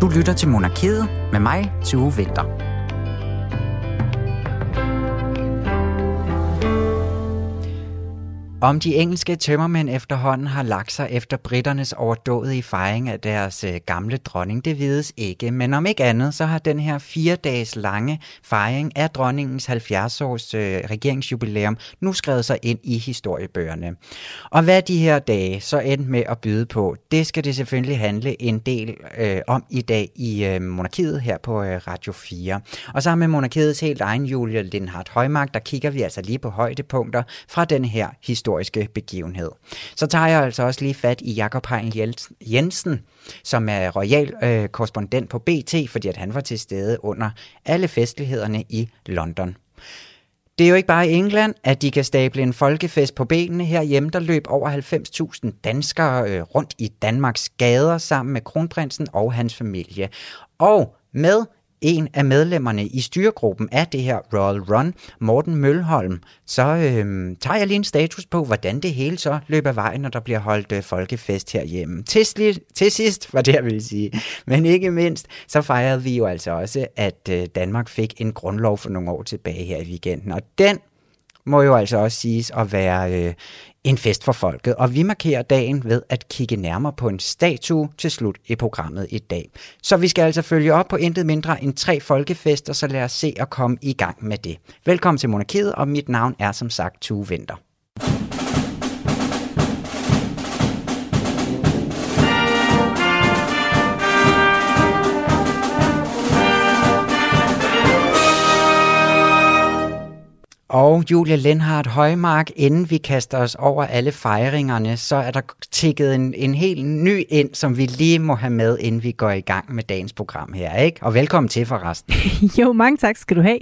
Du lytter til Monarkiet med mig, Tue Vinter. Om de engelske tømmermænd efterhånden har lagt sig efter britternes overdådige fejring af deres øh, gamle dronning, det vides ikke. Men om ikke andet, så har den her fire dages lange fejring af dronningens 70-års øh, regeringsjubilæum nu skrevet sig ind i historiebøgerne. Og hvad de her dage så end med at byde på, det skal det selvfølgelig handle en del øh, om i dag i øh, Monarkiet her på øh, Radio 4. Og sammen med Monarkiets helt egen Julia Lindhardt Højmark, der kigger vi altså lige på højdepunkter fra den her historie historiske begivenhed. Så tager jeg altså også lige fat i Jakob Hein Jensen, som er royal øh, korrespondent på BT, fordi at han var til stede under alle festlighederne i London. Det er jo ikke bare i England, at de kan stable en folkefest på benene. Herhjemme der løb over 90.000 danskere øh, rundt i Danmarks gader sammen med kronprinsen og hans familie. Og med en af medlemmerne i styregruppen af det her Royal Run, Morten Mølholm, så øh, tager jeg lige en status på, hvordan det hele så løber vejen, når der bliver holdt øh, folkefest herhjemme. Til, til sidst, var det jeg ville sige. Men ikke mindst, så fejrede vi jo altså også, at øh, Danmark fik en grundlov for nogle år tilbage her i weekenden. Og den må jo altså også siges at være øh, en fest for folket, og vi markerer dagen ved at kigge nærmere på en statue til slut i programmet i dag. Så vi skal altså følge op på intet mindre end tre folkefester, så lad os se at komme i gang med det. Velkommen til Monarkiet, og mit navn er som sagt Tue Vinter. Og Julia Lenhardt Højmark, inden vi kaster os over alle fejringerne, så er der tikket en, en helt ny ind, som vi lige må have med, inden vi går i gang med dagens program her, ikke? Og velkommen til forresten. jo, mange tak skal du have.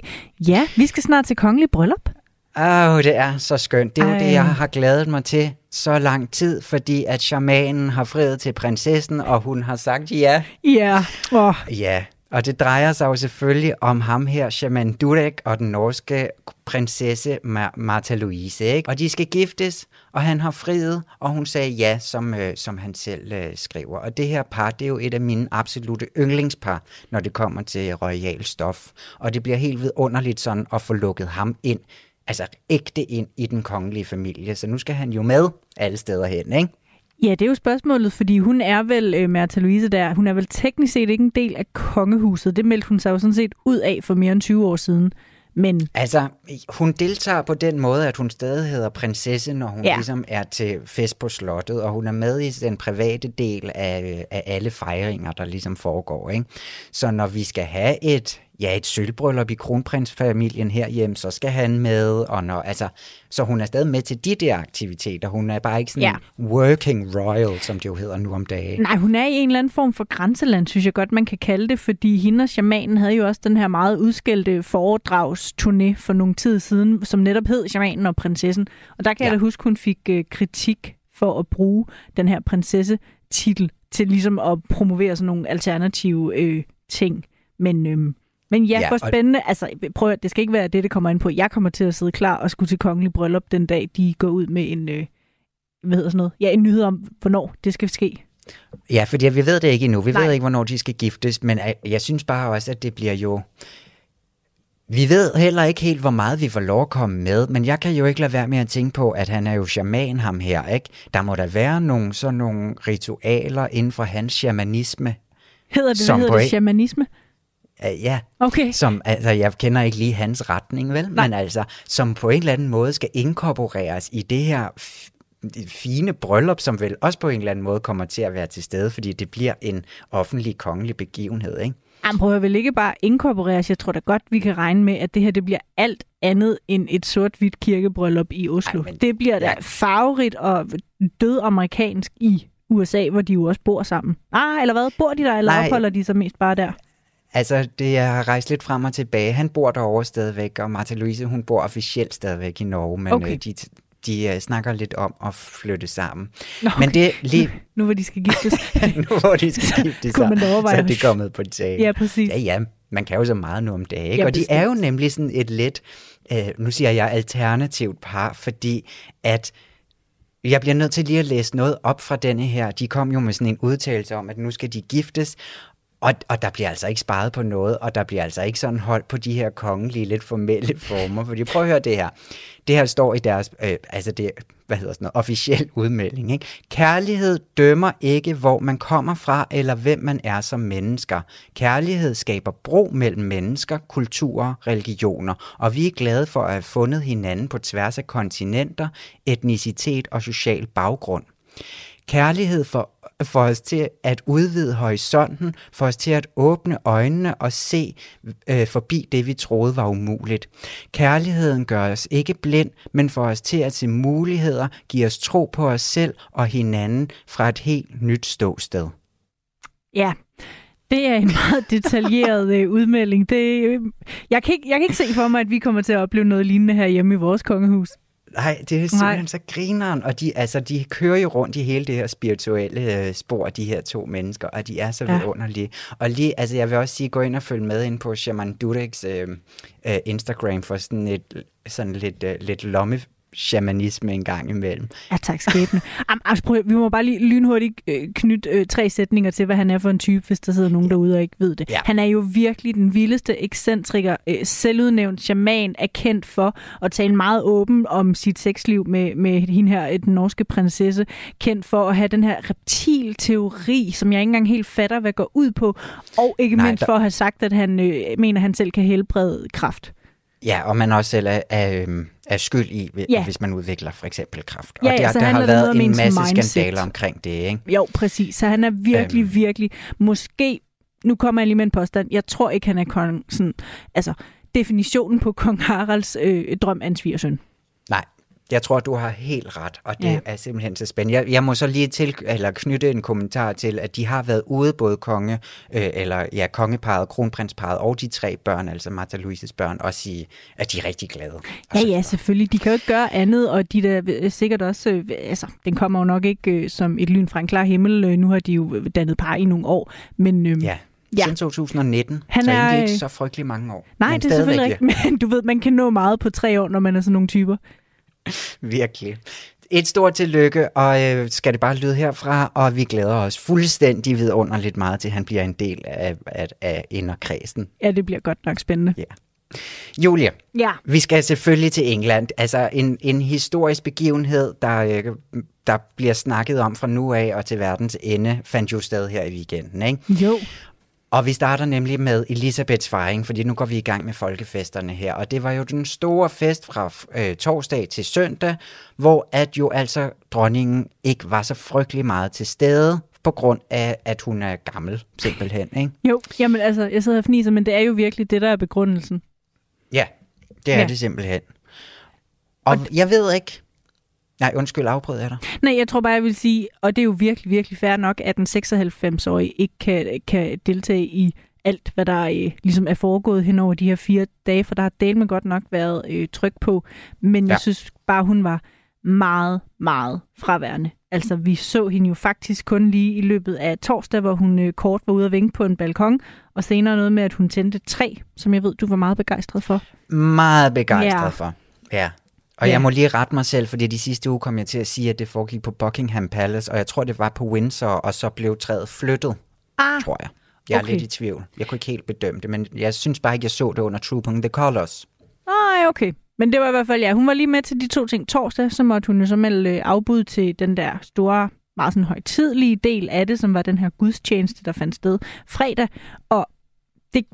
Ja, vi skal snart til kongelig bryllup. Åh, oh, det er så skønt. Det er Ej. jo det, jeg har glædet mig til så lang tid, fordi at shamanen har friet til prinsessen, og hun har sagt ja. Ja. Oh. Ja, og det drejer sig jo selvfølgelig om ham her, Shaman Durek og den norske prinsesse Martha Louise. Ikke? Og de skal giftes, og han har friet, og hun sagde ja, som, øh, som han selv øh, skriver. Og det her par, det er jo et af mine absolute yndlingspar, når det kommer til royal stof. Og det bliver helt vidunderligt sådan at få lukket ham ind, altså ægte ind i den kongelige familie. Så nu skal han jo med alle steder hen, ikke? Ja, det er jo spørgsmålet, fordi hun er vel, øh, Märtha Louise der, hun er vel teknisk set ikke en del af kongehuset. Det meldte hun sig jo sådan set ud af for mere end 20 år siden. Men... Altså, hun deltager på den måde, at hun stadig hedder prinsesse, når hun ja. ligesom er til fest på slottet, og hun er med i den private del af, af alle fejringer, der ligesom foregår. Ikke? Så når vi skal have et ja, et sølvbryllup i kronprinsfamilien herhjemme, så skal han med, og når, altså, så hun er stadig med til de der aktiviteter. Hun er bare ikke sådan ja. en working royal, som det jo hedder nu om dagen. Nej, hun er i en eller anden form for grænseland, synes jeg godt, man kan kalde det, fordi hende og shamanen havde jo også den her meget udskældte foredragsturné for nogle tid siden, som netop hed Shamanen og prinsessen. Og der kan ja. jeg da huske, hun fik øh, kritik for at bruge den her prinsesse-titel til ligesom at promovere sådan nogle alternative øh, ting. Men øhm, men ja, ja hvor spændende. Og... Altså, prøv at, det skal ikke være det, det kommer ind på. Jeg kommer til at sidde klar og skulle til kongelig bryllup den dag, de går ud med en, øh, hvad hedder sådan noget? Ja, en nyhed om, hvornår det skal ske. Ja, fordi vi ved det ikke endnu. Vi Nej. ved ikke, hvornår de skal giftes, men jeg synes bare også, at det bliver jo... Vi ved heller ikke helt, hvor meget vi får lov at komme med, men jeg kan jo ikke lade være med at tænke på, at han er jo shaman, ham her, ikke? Der må der være nogle, sådan nogle ritualer inden for hans shamanisme. Hedder det, hvad hedder det, shamanisme? Uh, ja, okay. som, altså, jeg kender ikke lige hans retning, vel? Nej. Men altså, som på en eller anden måde skal inkorporeres i det her fine bryllup, som vel også på en eller anden måde kommer til at være til stede, fordi det bliver en offentlig kongelig begivenhed, ikke? Han prøver vel ikke bare inkorporeres. Jeg tror da godt, vi kan regne med, at det her det bliver alt andet end et sort-hvidt kirkebryllup i Oslo. Ej, men, det bliver da ja. farverigt og død amerikansk i USA, hvor de jo også bor sammen. Ah, eller hvad? Bor de der, eller Nej. opholder de sig mest bare der? Altså, det er rejst lidt frem og tilbage. Han bor derovre stadigvæk, og Martha Louise, hun bor officielt stadigvæk i Norge, men okay. øh, de, de uh, snakker lidt om at flytte sammen. Nå, okay. Men det lige... Nu hvor de skal giftes. nu hvor de skal giftes, så, så er det kommet på tale. Ja, præcis. Ja, ja, man kan jo så meget nu om dagen. Ja, og de er jo nemlig sådan et lidt, øh, nu siger jeg alternativt par, fordi at jeg bliver nødt til lige at læse noget op fra denne her. De kom jo med sådan en udtalelse om, at nu skal de giftes, og, og der bliver altså ikke sparet på noget, og der bliver altså ikke sådan holdt på de her kongelige, lidt formelle former. Fordi prøv at høre det her. Det her står i deres, øh, altså det, hvad hedder sådan noget, officiel udmelding. Ikke? Kærlighed dømmer ikke, hvor man kommer fra, eller hvem man er som mennesker. Kærlighed skaber bro mellem mennesker, kulturer, religioner, og vi er glade for at have fundet hinanden på tværs af kontinenter, etnicitet og social baggrund. Kærlighed for, for os til at udvide horisonten, for os til at åbne øjnene og se øh, forbi det, vi troede var umuligt. Kærligheden gør os ikke blind, men for os til at se muligheder, giver os tro på os selv og hinanden fra et helt nyt ståsted. Ja, det er en meget detaljeret øh, udmelding. Det, øh, jeg, kan ikke, jeg kan ikke se for mig, at vi kommer til at opleve noget lignende her hjemme i vores kongehus. Nej, det er simpelthen Nej. så grineren, og de, altså, de kører jo rundt i hele det her spirituelle øh, spor, de her to mennesker, og de er så ja. vidunderlige. Og lige, altså jeg vil også sige, gå ind og følge med ind på Shaman Dureks øh, øh, Instagram for sådan et sådan lidt, øh, lidt lomme shamanisme en gang imellem. Ja, tak skæbne. altså, prøv, vi må bare lige lynhurtigt øh, knytte øh, tre sætninger til, hvad han er for en type, hvis der sidder nogen derude og ikke ved det. Ja. Han er jo virkelig den vildeste ekscentriker, øh, selvudnævnt shaman, er kendt for at tale meget åben om sit sexliv med, med hende her, øh, den norske prinsesse, kendt for at have den her reptil-teori, som jeg ikke engang helt fatter, hvad går ud på, og ikke Nej, mindst der... for at have sagt, at han øh, mener, at han selv kan helbrede kraft. Ja, og man også selv er, er, øhm, er skyld i, ja. hvis man udvikler for eksempel kræft. Ja, og der, der har været en masse mindset. skandaler omkring det, ikke? Jo, præcis. Så han er virkelig, øhm. virkelig, måske, nu kommer jeg lige med en påstand, jeg tror ikke, han er kong, sådan, altså, definitionen på kong Haralds øh, drøm af en svigersøn. Jeg tror, du har helt ret, og det ja. er simpelthen så spændende. Jeg, jeg må så lige til, eller knytte en kommentar til, at de har været ude, både konge, øh, eller ja, kongeparet, kronprinsparet og de tre børn, altså Martha Louises børn, og sige, at de er rigtig glade. Ja, ja, selvfølgelig. De kan jo ikke gøre andet, og de der øh, sikkert også, øh, altså, den kommer jo nok ikke øh, som et lyn fra en klar himmel. Øh, nu har de jo dannet par i nogle år, men... Øh, ja. Ja. Siden 2019, han så er ikke så frygtelig mange år. Nej, det er selvfølgelig ikke, men du ved, man kan nå meget på tre år, når man er sådan nogle typer. Virkelig. Et stort tillykke, og øh, skal det bare lyde herfra, og vi glæder os fuldstændig vidunderligt meget til, at han bliver en del af, af, af inderkredsen. Ja, det bliver godt nok spændende. Ja. Julie, ja. vi skal selvfølgelig til England. Altså en, en historisk begivenhed, der, øh, der bliver snakket om fra nu af og til verdens ende, fandt jo sted her i weekenden. Ikke? Jo. Og vi starter nemlig med Elisabeths fejring, fordi nu går vi i gang med folkefesterne her. Og det var jo den store fest fra øh, torsdag til søndag, hvor at jo altså dronningen ikke var så frygtelig meget til stede, på grund af, at hun er gammel, simpelthen. Ikke? Jo, jamen altså, jeg sidder og fniser, men det er jo virkelig det, der er begrundelsen. Ja, det er ja. det simpelthen. Og, og jeg ved ikke, Nej, undskyld, afbrød jeg dig. Nej, jeg tror bare, jeg vil sige, og det er jo virkelig, virkelig fair nok, at den 96-årige ikke kan, kan deltage i alt, hvad der øh, ligesom er foregået hen over de her fire dage, for der har Dalme godt nok været øh, tryk på, men ja. jeg synes bare, hun var meget, meget fraværende. Altså, vi så hende jo faktisk kun lige i løbet af torsdag, hvor hun øh, kort var ude at vinke på en balkon, og senere noget med, at hun tændte tre, som jeg ved, du var meget begejstret for. Meget begejstret ja. for, ja. Og ja. jeg må lige rette mig selv, fordi de sidste uge kom jeg til at sige, at det foregik på Buckingham Palace, og jeg tror, det var på Windsor, og så blev træet flyttet, ah, tror jeg. Jeg er okay. lidt i tvivl. Jeg kunne ikke helt bedømme det, men jeg synes bare ikke, jeg så det under Trooping the Colors. Nej, okay. Men det var i hvert fald, ja, hun var lige med til de to ting. Torsdag, så måtte hun jo så melde øh, afbud til den der store, meget sådan højtidlige del af det, som var den her gudstjeneste, der fandt sted fredag. Og det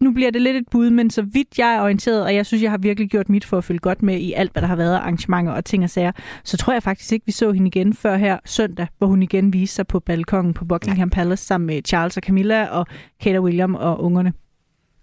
nu bliver det lidt et bud, men så vidt jeg er orienteret, og jeg synes, jeg har virkelig gjort mit for at følge godt med i alt, hvad der har været af arrangementer og ting og sager, så tror jeg faktisk ikke, vi så hende igen før her søndag, hvor hun igen viste sig på balkongen på Buckingham Palace sammen med Charles og Camilla og Kate og William og ungerne.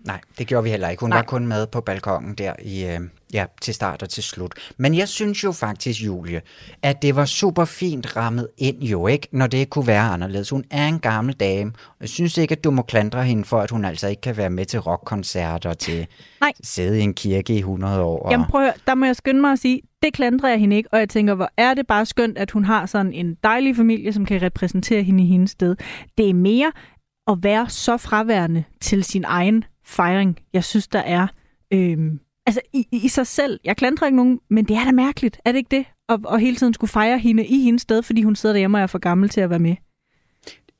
Nej, det gjorde vi heller ikke. Hun Nej. var kun med på balkongen der i, øh, ja, til start og til slut. Men jeg synes jo faktisk, Julie, at det var super fint rammet ind jo ikke, når det kunne være anderledes. Hun er en gammel dame, og jeg synes ikke, at du må klandre hende for, at hun altså ikke kan være med til rockkoncerter, til Nej. sidde i en kirke i 100 år. Og... Jamen prøv der må jeg skynde mig at sige, det klandrer jeg hende ikke, og jeg tænker, hvor er det bare skønt, at hun har sådan en dejlig familie, som kan repræsentere hende i hendes sted. Det er mere at være så fraværende til sin egen fejring, jeg synes, der er øhm, altså i, i sig selv. Jeg klandrer ikke nogen, men det er da mærkeligt, er det ikke det? Og, og hele tiden skulle fejre hende i hendes sted, fordi hun sidder derhjemme og er for gammel til at være med.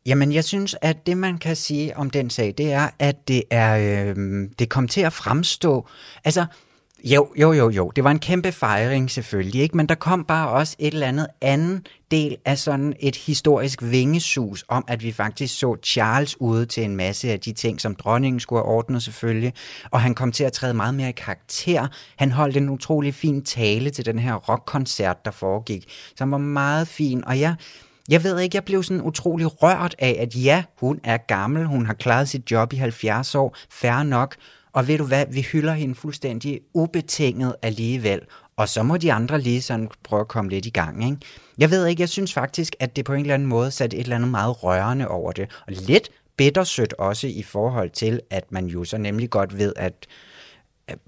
Jamen, jeg synes, at det, man kan sige om den sag, det er, at det er øh, det kom til at fremstå... Altså, jo, jo, jo, jo. Det var en kæmpe fejring selvfølgelig, ikke? Men der kom bare også et eller andet anden del af sådan et historisk vingesus om, at vi faktisk så Charles ude til en masse af de ting, som dronningen skulle have ordnet selvfølgelig. Og han kom til at træde meget mere i karakter. Han holdt en utrolig fin tale til den her rockkoncert, der foregik, som var meget fin. Og jeg, jeg ved ikke, jeg blev sådan utrolig rørt af, at ja, hun er gammel, hun har klaret sit job i 70 år, færre nok, og ved du hvad, vi hylder hende fuldstændig ubetinget alligevel. Og så må de andre lige sådan prøve at komme lidt i gang. Ikke? Jeg ved ikke, jeg synes faktisk, at det på en eller anden måde satte et eller andet meget rørende over det. Og lidt bittersødt også i forhold til, at man jo så nemlig godt ved, at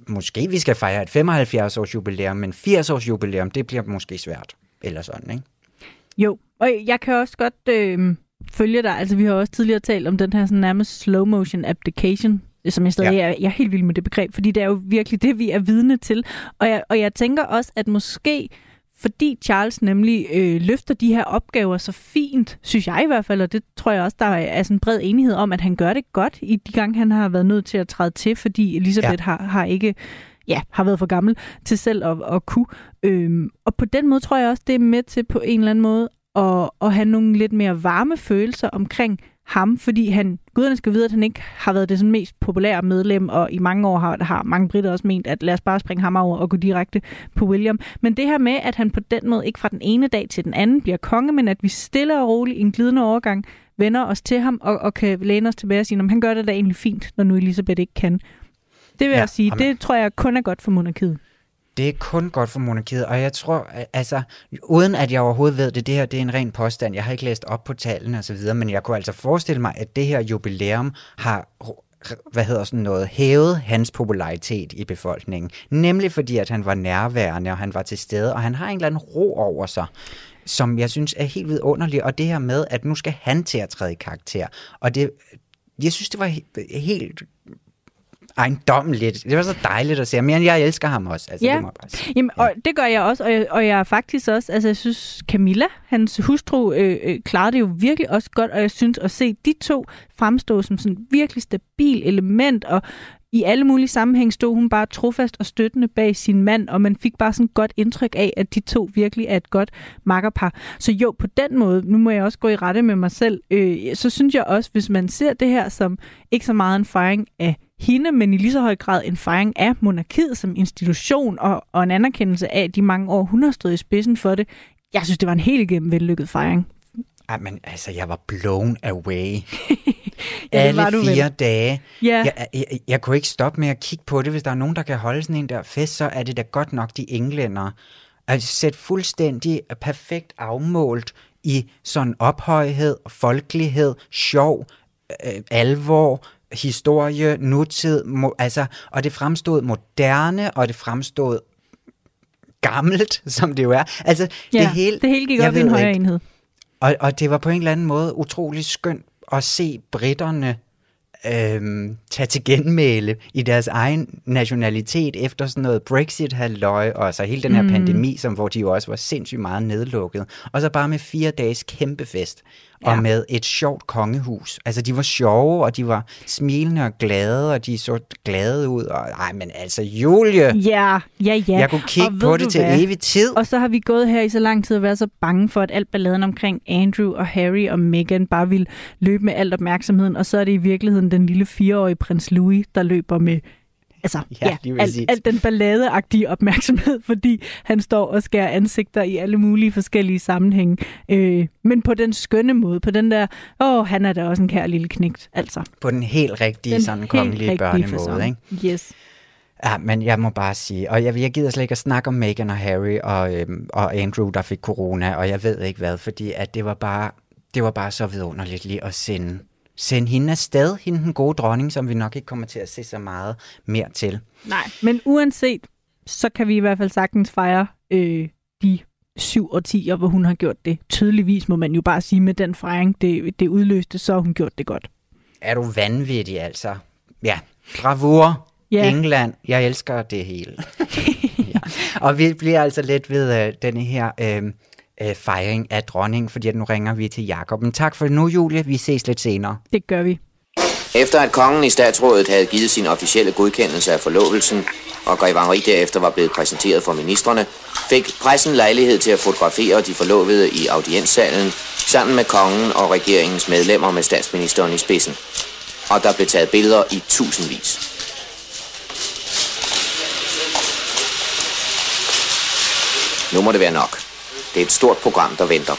måske vi skal fejre et 75 års jubilæum, men 80 års jubilæum, det bliver måske svært. Eller sådan, ikke? Jo, og jeg kan også godt øh, følge dig. Altså, vi har også tidligere talt om den her sådan nærmest slow motion application, som jeg stadig ja. er, jeg er helt vild med det begreb, fordi det er jo virkelig det, vi er vidne til. Og jeg, og jeg tænker også, at måske fordi Charles nemlig øh, løfter de her opgaver så fint, synes jeg i hvert fald, og det tror jeg også, der er sådan en bred enighed om, at han gør det godt i de gange, han har været nødt til at træde til, fordi Elisabeth ja. har, har ikke ja, har været for gammel til selv at, at kunne. Øhm, og på den måde tror jeg også, det er med til på en eller anden måde at, at have nogle lidt mere varme følelser omkring ham, fordi han, guderne skal vide, at han ikke har været det sådan mest populære medlem, og i mange år har, har mange britter også ment, at lad os bare springe ham over og gå direkte på William. Men det her med, at han på den måde ikke fra den ene dag til den anden bliver konge, men at vi stille og roligt i en glidende overgang vender os til ham og, og kan læne os tilbage og sige, at han gør det da egentlig fint, når nu Elisabeth ikke kan. Det vil ja, jeg sige, amen. det tror jeg kun er godt for monarkiet. Det er kun godt for monarkiet, og jeg tror, altså, uden at jeg overhovedet ved det, det her det er en ren påstand, jeg har ikke læst op på tallene og så videre, men jeg kunne altså forestille mig, at det her jubilæum har hvad hedder sådan noget, hævet hans popularitet i befolkningen. Nemlig fordi, at han var nærværende, og han var til stede, og han har en eller anden ro over sig som jeg synes er helt vidunderlig, og det her med, at nu skal han til at træde i karakter. Og det, jeg synes, det var helt ejendommeligt. Det var så dejligt at se Men jeg elsker ham også. Altså, ja. det må jeg bare sige. Jamen, og det gør jeg også, og jeg, og jeg er faktisk også, altså jeg synes, Camilla, hans hustru, øh, øh, klarede det jo virkelig også godt, og jeg synes at se de to fremstå som sådan virkelig stabil element, og i alle mulige sammenhæng stod hun bare trofast og støttende bag sin mand, og man fik bare sådan et godt indtryk af, at de to virkelig er et godt makkerpar. Så jo, på den måde, nu må jeg også gå i rette med mig selv, øh, så synes jeg også, hvis man ser det her som ikke så meget en fejring af hende, men i lige så høj grad en fejring af monarkiet som institution og, og en anerkendelse af de mange år, hun har stået i spidsen for det. Jeg synes, det var en helt igennem vellykket fejring. Ej, men altså, jeg var blown away. ja, Alle fire vel. dage. Ja. Jeg, jeg, jeg kunne ikke stoppe med at kigge på det. Hvis der er nogen, der kan holde sådan en der fest, så er det da godt nok de englænder. Altså sæt fuldstændig perfekt afmålt i sådan ophøjhed, folkelighed, sjov, øh, alvor, historie, nutid, mo, altså, og det fremstod moderne, og det fremstod gammelt, som det jo er. Altså, ja, det, hele, det hele gik op i en højere enhed. Og, og det var på en eller anden måde utrolig skønt at se britterne øhm, tage til genmæle i deres egen nationalitet efter sådan noget Brexit-halløj, og så hele den her mm. pandemi, som, hvor de jo også var sindssygt meget nedlukket. Og så bare med fire dages kæmpe fest ja. og med et sjovt kongehus. Altså, de var sjove, og de var smilende og glade, og de så glade ud. Og, ej, men altså, Julie! Ja, ja, ja. Jeg kunne kigge på det til hvad? evig tid. Og så har vi gået her i så lang tid og været så bange for, at alt balladen omkring Andrew og Harry og Meghan bare vil løbe med alt opmærksomheden, og så er det i virkeligheden den lille fireårige prins Louis, der løber med altså, ja, ja alt, alt den balladeagtige opmærksomhed, fordi han står og skærer ansigter i alle mulige forskellige sammenhænge. Øh, men på den skønne måde, på den der, åh, han er da også en kær lille knægt, altså. På den helt rigtige, den sådan kongelige børnemåde, ikke? Yes. Ja, men jeg må bare sige, og jeg, jeg gider slet ikke at snakke om Meghan og Harry og, øhm, og Andrew, der fik corona, og jeg ved ikke hvad, fordi at det var bare, det var bare så vidunderligt lige at sende sende hende afsted, hende den gode dronning, som vi nok ikke kommer til at se så meget mere til. Nej, men uanset, så kan vi i hvert fald sagtens fejre øh, de syv årtier, hvor hun har gjort det. Tydeligvis må man jo bare sige, med den fejring, det, det udløste, så har hun gjort det godt. Er du vanvittig, altså? Ja, bravur, ja. England, jeg elsker det hele. ja. Og vi bliver altså lidt ved øh, denne her... Øh, øh, fejring af dronningen, fordi at nu ringer vi til Jakob. Men tak for nu, Julie. Vi ses lidt senere. Det gør vi. Efter at kongen i statsrådet havde givet sin officielle godkendelse af forlovelsen, og Grev Henri derefter var blevet præsenteret for ministerne, fik pressen lejlighed til at fotografere de forlovede i audienssalen sammen med kongen og regeringens medlemmer med statsministeren i spidsen. Og der blev taget billeder i tusindvis. Nu må det være nok. Det er et stort program, der venter.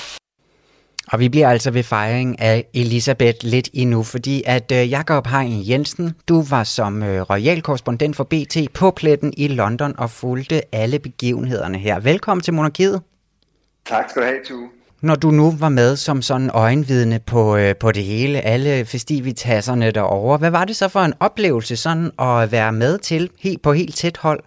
Og vi bliver altså ved fejring af Elisabeth lidt endnu, fordi at øh, Jakob Hein Jensen, du var som øh, royal korrespondent for BT på pletten i London og fulgte alle begivenhederne her. Velkommen til Monarkiet. Tak skal du have, Tue. Når du nu var med som sådan øjenvidne på, øh, på det hele, alle festivitasserne derovre, hvad var det så for en oplevelse sådan at være med til helt, på helt tæt hold?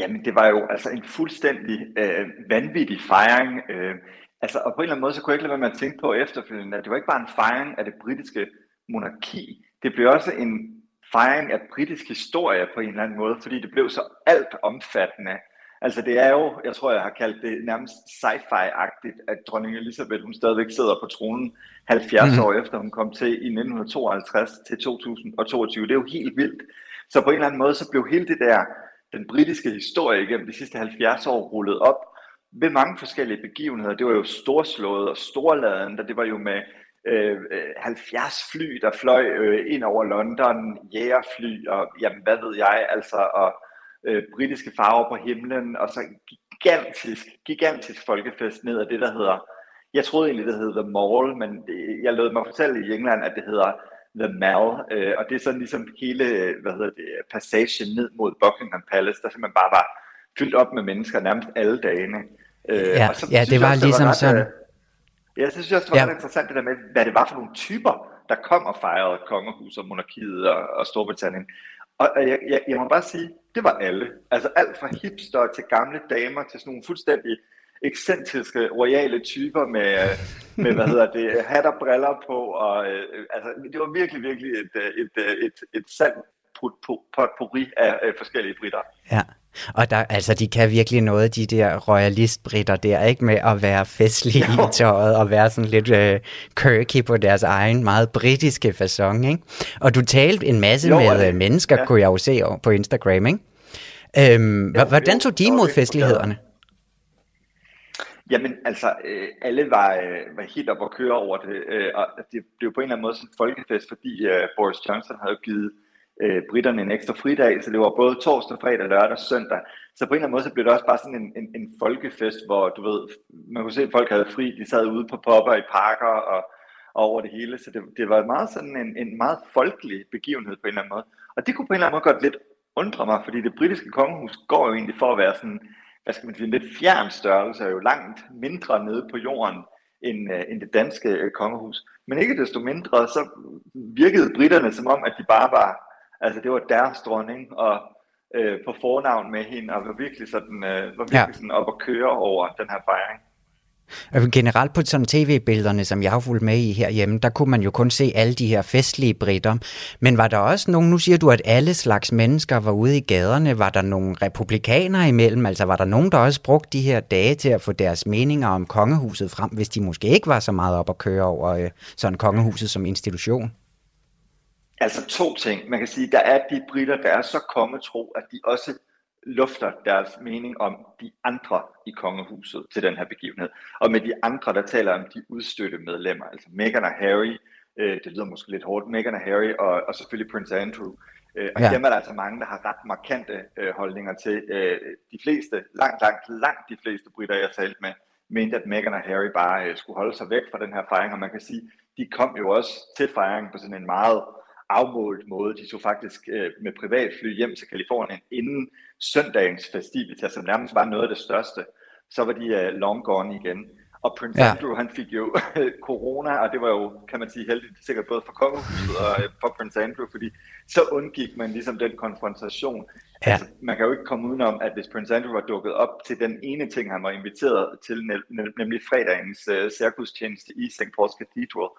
Jamen, det var jo altså en fuldstændig øh, vanvittig fejring. Øh, altså, og på en eller anden måde, så kunne jeg ikke lade være med at tænke på efterfølgende, at det var ikke bare en fejring af det britiske monarki, det blev også en fejring af britisk historie på en eller anden måde, fordi det blev så alt omfattende. Altså det er jo, jeg tror jeg har kaldt det nærmest sci-fi-agtigt, at dronning Elisabeth, hun stadigvæk sidder på tronen 70 mm. år efter hun kom til i 1952 til 2022. Det er jo helt vildt. Så på en eller anden måde, så blev hele det der, den britiske historie igennem de sidste 70 år rullet op ved mange forskellige begivenheder. Det var jo storslået og storladen, det var jo med øh, øh 70 fly, der fløj øh, ind over London, jægerfly og jamen, hvad ved jeg, altså, og øh, britiske farver på himlen, og så gigantisk, gigantisk folkefest ned af det, der hedder, jeg troede egentlig, det hed The Mall, men det, jeg lød mig fortælle i England, at det hedder The Mall, øh, og det er sådan ligesom hele, hvad hedder det, passagen ned mod Buckingham Palace, der simpelthen bare var fyldt op med mennesker nærmest alle dagene. Øh, ja, og så, ja det var ligesom det var sådan. Øh, ja, så synes jeg også, det var ja. ret interessant det der med, hvad det var for nogle typer, der kom og fejrede kongehus og monarkiet og, og Storbritannien. Og jeg, jeg, jeg må bare sige, det var alle. Altså alt fra hipster til gamle damer til sådan nogle fuldstændig ekscentriske, royale typer med, med hvad hedder det, hat og briller på. Og, øh, altså, det var virkelig, virkelig et, et, et, et, et sandt potpourri af, forskellige britter. Ja. Og der, altså, de kan virkelig noget, de der royalistbritter der, ikke? Med at være festlige i tøjet og være sådan lidt øh, quirky på deres egen meget britiske façon, ikke? Og du talte en masse jo, med det. mennesker, ja. kunne jeg jo se på Instagram, ikke? Øhm, jo, hvordan tog de imod festlighederne? Jamen, altså, øh, alle var, øh, var helt op at køre over det, øh, og det blev på en eller anden måde sådan en folkefest, fordi øh, Boris Johnson havde givet øh, britterne en ekstra fridag, så det var både torsdag, fredag, lørdag og søndag. Så på en eller anden måde, så blev det også bare sådan en, en, en folkefest, hvor du ved, man kunne se, at folk havde fri, de sad ude på popper i parker og, og over det hele, så det, det var meget sådan en, en meget folkelig begivenhed på en eller anden måde. Og det kunne på en eller anden måde godt lidt undre mig, fordi det britiske kongehus går jo egentlig for at være sådan, hvad skal man sige, en lidt fjern størrelse, er jo langt mindre nede på jorden, end, uh, end det danske uh, kongehus. Men ikke desto mindre, så virkede britterne som om, at de bare var Altså det var deres dronning, og øh, på fornavn med hende, og var virkelig sådan, øh, var virkelig ja. sådan op at køre over den her fejring. Altså, generelt på sådan tv-billederne, som jeg har fulgt med i herhjemme, der kunne man jo kun se alle de her festlige britter. Men var der også nogen, nu siger du, at alle slags mennesker var ude i gaderne, var der nogle republikanere imellem, altså var der nogen, der også brugte de her dage til at få deres meninger om kongehuset frem, hvis de måske ikke var så meget op at køre over øh, sådan kongehuset som institution? Altså to ting. Man kan sige, der er de britter, der er så kommetro, at de også lufter deres mening om de andre i kongehuset til den her begivenhed. Og med de andre, der taler om de udstøtte medlemmer, altså Meghan og Harry, øh, det lyder måske lidt hårdt, Meghan og Harry, og, og selvfølgelig Prince Andrew. Øh, og ja. dem er der altså mange, der har ret markante øh, holdninger til. Øh, de fleste, langt, langt, langt de fleste britter, jeg har talt med, mente, at Meghan og Harry bare øh, skulle holde sig væk fra den her fejring, og man kan sige, de kom jo også til fejringen på sådan en meget afmålt måde. De tog faktisk øh, med privatfly hjem til Kalifornien inden søndagens festivitas, som nærmest var noget af det største. Så var de øh, long gone igen. Og Prince ja. Andrew, han fik jo corona, og det var jo, kan man sige, heldigt sikkert både for kongehuset og øh, for Prince Andrew, fordi så undgik man ligesom den konfrontation. Ja. Altså, man kan jo ikke komme udenom, at hvis Prince Andrew var dukket op til den ene ting, han var inviteret til, nemlig fredagens uh, cirkustjeneste i St. Paul's Cathedral,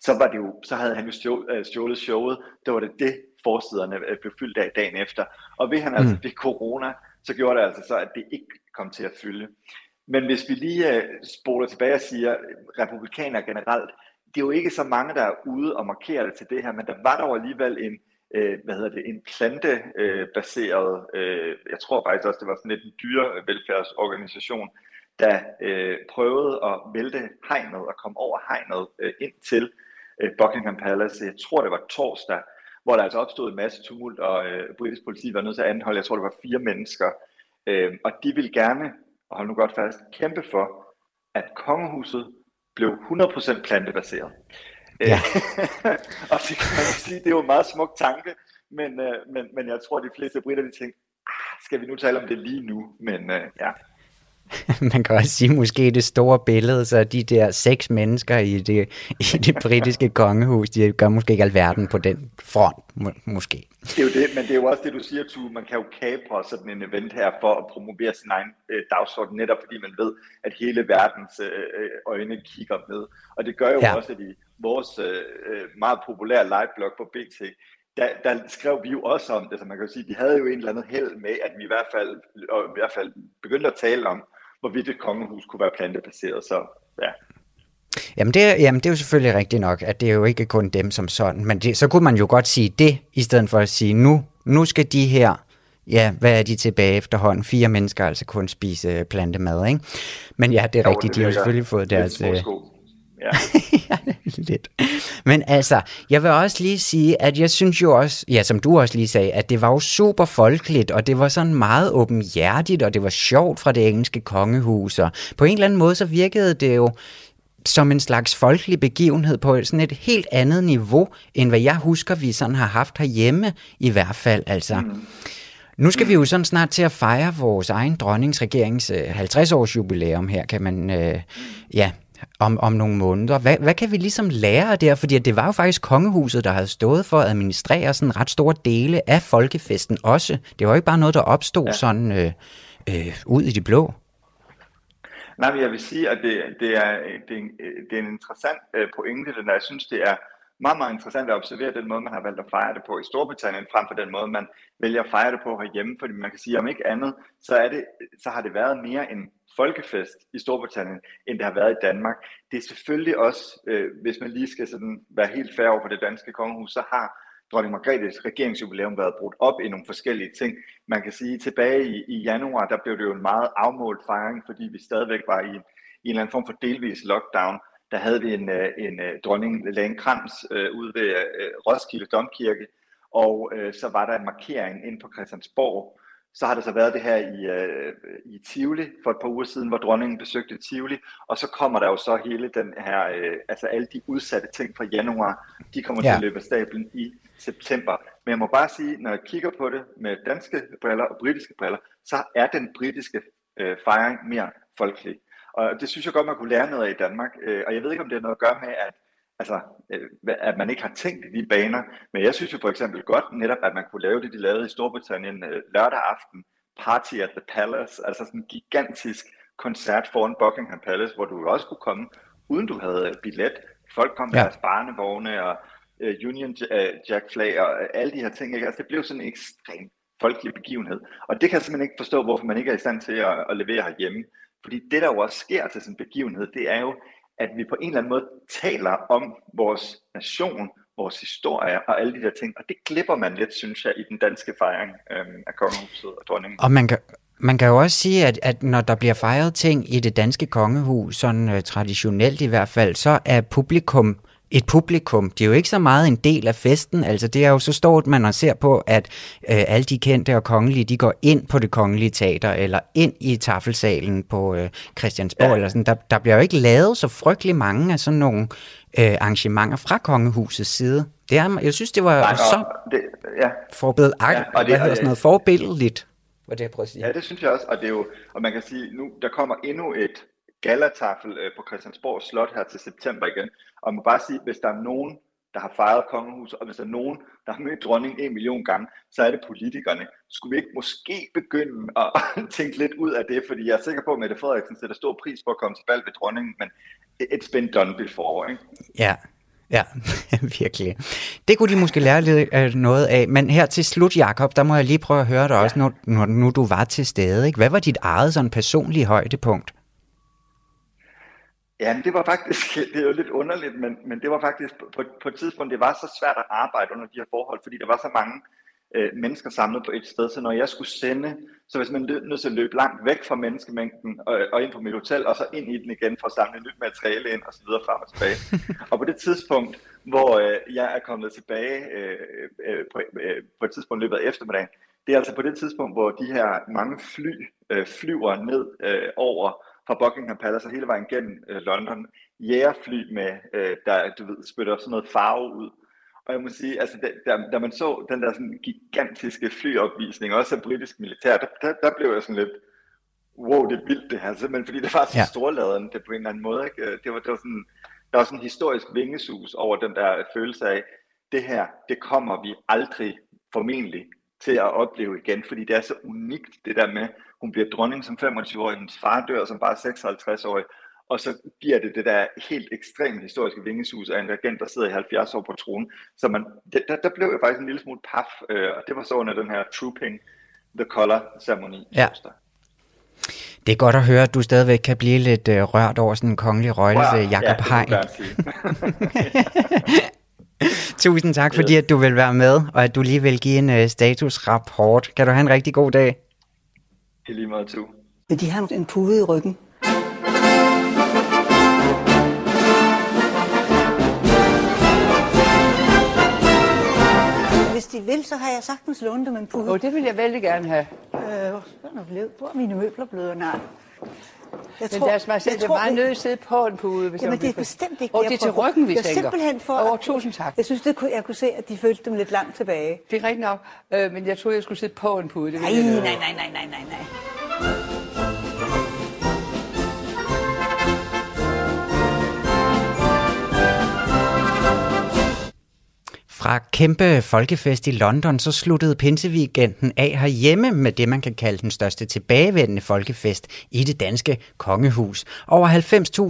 så, var det jo, så havde han jo stjålet, stjålet showet. Der var det det, forsiderne blev fyldt af dagen efter. Og ved han altså mm. fik corona, så gjorde det altså så, at det ikke kom til at fylde. Men hvis vi lige øh, spoler tilbage og siger, republikaner generelt, det er jo ikke så mange, der er ude og markerer det til det her, men der var dog alligevel en, øh, hvad hedder det, en plantebaseret, øh, uh, jeg tror faktisk også, det var sådan lidt en dyrevelfærdsorganisation, der prøvede at vælte hegnet og komme over hegnet ind til Buckingham Palace. Jeg tror, det var torsdag, hvor der altså opstod en masse tumult, og øh, britisk politi var nødt til at anholde, jeg tror, det var fire mennesker, Øh, og de ville gerne og hold nu godt fast, kæmpe for, at kongehuset blev 100% plantebaseret. Ja. og det kan man sige, det er jo en meget smuk tanke, men, øh, men, men jeg tror, de fleste britter, de tænker, ah, skal vi nu tale om det lige nu? Men uh, ja, man kan også sige, måske det store billede, så de der seks mennesker i det, i det britiske kongehus, de gør måske ikke alverden på den front, må, måske. Det er jo det, men det er jo også det, du siger, Tu. Man kan jo kapre sådan en event her for at promovere sin egen øh, dagsorden, netop fordi man ved, at hele verdens øh, øh øjne kigger med. Og det gør jo ja. også, at i vores øh, øh meget populære liveblog på BT, der, der skrev vi jo også om det, så man kan jo sige, de havde jo en eller anden held med, at vi i hvert fald, og i hvert fald begyndte at tale om, hvorvidt et kongehus kunne være plantebaseret. Så ja, Jamen det, jamen det er jo selvfølgelig rigtigt nok, at det er jo ikke kun dem som sådan, men det, så kunne man jo godt sige det, i stedet for at sige, nu, nu skal de her, ja, hvad er de tilbage efterhånden? Fire mennesker altså kun spise plantemad, ikke? Men ja, det er jo, rigtigt, det de har jo selvfølgelig fået deres... Øh, Ja. lidt. Men altså, jeg vil også lige sige, at jeg synes jo også, ja, som du også lige sagde, at det var jo super folkeligt, og det var sådan meget åbenhjertigt, og det var sjovt fra det engelske kongehus, og på en eller anden måde, så virkede det jo som en slags folkelig begivenhed på sådan et helt andet niveau, end hvad jeg husker, vi sådan har haft herhjemme i hvert fald. Altså, mm. Nu skal vi jo sådan snart til at fejre vores egen dronningsregerings 50-års øh, jubilæum her, kan man, øh, ja, om, om nogle måneder. Hvad, hvad kan vi ligesom lære der? Fordi det var jo faktisk kongehuset, der havde stået for at administrere sådan ret store dele af folkefesten også. Det var jo ikke bare noget, der opstod ja. sådan øh, øh, ud i det blå. Nej, men jeg vil sige, at det, det, er, det, er, en, det er en interessant øh, pointe, den der. Jeg synes, det er meget, meget interessant at observere den måde, man har valgt at fejre det på i Storbritannien, frem for den måde, man vælger at fejre det på herhjemme. Fordi man kan sige, om ikke andet, så, er det, så har det været mere en folkefest i Storbritannien, end det har været i Danmark. Det er selvfølgelig også, øh, hvis man lige skal sådan være helt fair over på det danske kongehus, så har dronning Margrethes regeringsjubilæum været brudt op i nogle forskellige ting. Man kan sige, tilbage i, i januar, der blev det jo en meget afmålt fejring, fordi vi stadigvæk var i, i en eller anden form for delvis lockdown. Der havde vi en, øh, en, øh, dronning lagde en krans øh, ude ved øh, Roskilde Domkirke, og øh, så var der en markering ind på Christiansborg, så har der så været det her i, øh, i Tivoli for et par uger siden, hvor dronningen besøgte Tivoli, og så kommer der jo så hele den her, øh, altså alle de udsatte ting fra januar, de kommer ja. til at løbe af stablen i september. Men jeg må bare sige, når jeg kigger på det med danske briller og britiske briller, så er den britiske øh, fejring mere folkelig. Og det synes jeg godt, man kunne lære noget af i Danmark. Øh, og jeg ved ikke, om det har noget at gøre med, at altså, øh, at man ikke har tænkt i de baner. Men jeg synes jo for eksempel godt netop, at man kunne lave det, de lavede i Storbritannien øh, lørdag aften, Party at the Palace, altså sådan en gigantisk koncert foran Buckingham Palace, hvor du også kunne komme, uden du havde billet. Folk kom med ja. deres barnevogne og uh, Union Jack flag og alle de her ting. Ikke? Altså, det blev sådan en ekstrem folkelig begivenhed. Og det kan jeg simpelthen ikke forstå, hvorfor man ikke er i stand til at, at levere herhjemme. Fordi det, der jo også sker til sådan en begivenhed, det er jo, at vi på en eller anden måde taler om vores nation, vores historie og alle de der ting. Og det glipper man lidt, synes jeg, i den danske fejring øhm, af kongehuset og dronningen. Og man kan, man kan jo også sige, at, at når der bliver fejret ting i det danske kongehus, sådan øh, traditionelt i hvert fald, så er publikum et publikum. Det er jo ikke så meget en del af festen. Altså det er jo så stort, man ser på, at øh, alle de kendte og kongelige, de går ind på det kongelige teater, eller ind i tafelsalen på øh, Christiansborg. Ja. Eller sådan. Der, der bliver jo ikke lavet så frygtelig mange af sådan nogle øh, arrangementer fra kongehusets side. Det er, jeg synes, det var Nej, så det, ja. forbilled, ja, og det, hvad hedder sådan noget, forbilledeligt. Hvad det, jeg prøver at sige. Ja, det synes jeg også, og det er jo, og man kan sige, nu der kommer endnu et galatafel øh, på Christiansborg Slot her til september igen. Og man må bare sige, hvis der er nogen, der har fejret kongehus, og hvis der er nogen, der har mødt dronningen en million gange, så er det politikerne. Skulle vi ikke måske begynde at tænke lidt ud af det, fordi jeg er sikker på, at Mette Frederiksen sætter stor pris på at komme til valg ved dronningen, men it's been done before, ikke? Ja, Ja, virkelig. Det kunne de måske lære lidt øh, noget af. Men her til slut, Jakob, der må jeg lige prøve at høre dig ja. også, når, når nu du var til stede. Ikke? Hvad var dit eget sådan personlige højdepunkt? Ja, det var faktisk, det er jo lidt underligt, men, men det var faktisk på, på et tidspunkt, det var så svært at arbejde under de her forhold, fordi der var så mange øh, mennesker samlet på et sted, så når jeg skulle sende, så hvis man nødt til at løbe langt væk fra menneskemængden og, og ind på mit hotel, og så ind i den igen for at samle nyt materiale ind og så videre frem og tilbage. og på det tidspunkt, hvor øh, jeg er kommet tilbage øh, øh, på, øh, på et tidspunkt løbet af eftermiddagen, det er altså på det tidspunkt, hvor de her mange fly øh, flyver ned øh, over fra Buckingham Palace og hele vejen gennem øh, London. Jægerfly med, øh, der du ved, spytter sådan noget farve ud. Og jeg må sige, altså, da, da man så den der sådan gigantiske flyopvisning, også af britisk militær, der, der, der blev jeg sådan lidt, wow, det er vildt det her, simpelthen fordi det var så ja. storladende det på en eller anden måde. Ikke? Det, var, det var sådan, der var sådan en historisk vingesus over den der følelse af, det her, det kommer vi aldrig formentlig til at opleve igen, fordi det er så unikt, det der med, hun bliver dronning som 25-årig, hendes far dør som bare 56-årig, og så giver det det der helt ekstremt historiske vingesus af en regent, der sidder i 70 år på tronen. Så man, der, der blev jeg faktisk en lille smule paf, øh, og det var så under den her Trooping the Color-ceremoni. Ja. Det er godt at høre, at du stadigvæk kan blive lidt øh, rørt over sådan en kongelig røgelse, wow. Jakob ja, Hein. Tusind tak, fordi at du vil være med, og at du lige vil give en uh, statusrapport. Kan du have en rigtig god dag? I lige meget, tu. De har en pude i ryggen. Hvis de vil, så har jeg sagtens lånt dem en pude. Oh, det vil jeg vældig gerne have. Øh, hvor er mine møbler blevet? Nej. Jeg men tror, deres majestæt er meget nødt til at sidde på en pude. Hvis Jamen, det er bestemt ikke Og det er til ryggen, vi jeg tænker. simpelthen for... Oh, tusind tak. Jeg synes, det kunne, jeg kunne se, at de følte dem lidt langt tilbage. Det er rigtigt nok, øh, men jeg troede, jeg skulle sidde på en pude. Det nej, nej, nej, nej, nej, nej, nej. Fra kæmpe folkefest i London, så sluttede pinseweekenden af herhjemme med det, man kan kalde den største tilbagevendende folkefest i det danske kongehus. Over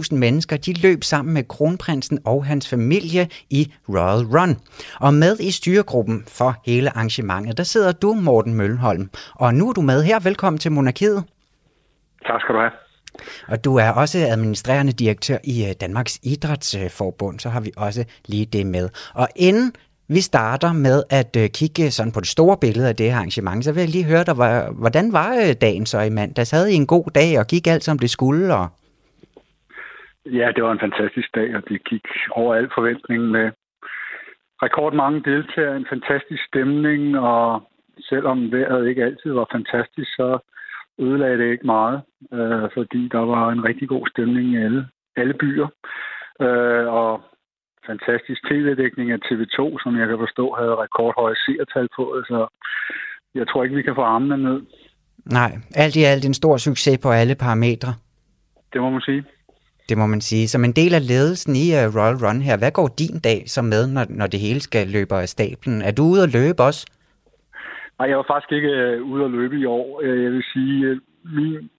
90.000 mennesker, de løb sammen med kronprinsen og hans familie i Royal Run. Og med i styregruppen for hele arrangementet, der sidder du, Morten Møllenholm. Og nu er du med her. Velkommen til Monarkiet. Tak skal du have. Og du er også administrerende direktør i øh, Danmarks Idrætsforbund, så har vi også lige det med. Og inden vi starter med at øh, kigge sådan på det store billede af det her arrangement. Så vil jeg lige høre dig, hvordan var øh, dagen så i mandags? Havde I en god dag og gik alt som det skulle? Og... Ja, det var en fantastisk dag, og det gik over al forventning med rekordmange deltagere, en fantastisk stemning, og selvom vejret ikke altid var fantastisk, så ødelagde det ikke meget, øh, fordi der var en rigtig god stemning i alle, alle byer. Øh, og fantastisk tv-dækning af TV2, som jeg kan forstå havde rekordhøje seertal på, så jeg tror ikke, vi kan få armene ned. Nej, alt i alt en stor succes på alle parametre. Det må man sige. Det må man sige. Som en del af ledelsen i uh, Royal Run her, hvad går din dag så med, når, når det hele skal løbe af stablen? Er du ude at løbe også? Nej, jeg var faktisk ikke uh, ude at løbe i år. Uh, jeg vil sige, min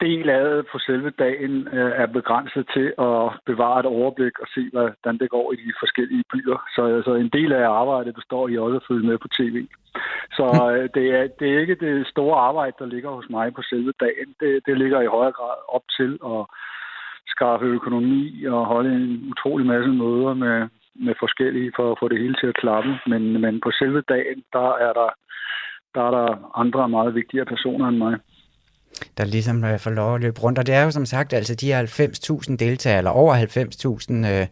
del af det på selve dagen øh, er begrænset til at bevare et overblik og se, hvordan det går i de forskellige byer. Så altså, en del af arbejdet består i også at følge med på tv. Så hm. øh, det, er, det er ikke det store arbejde, der ligger hos mig på selve dagen. Det, det ligger i højere grad op til at skaffe økonomi og holde en utrolig masse møder med, med forskellige for at få det hele til at klappe. Men, men på selve dagen, der er der, der er der andre meget vigtigere personer end mig der ligesom øh, får lov at løbe rundt. Og det er jo som sagt altså de 90.000 deltagere, eller over 90.000, øh,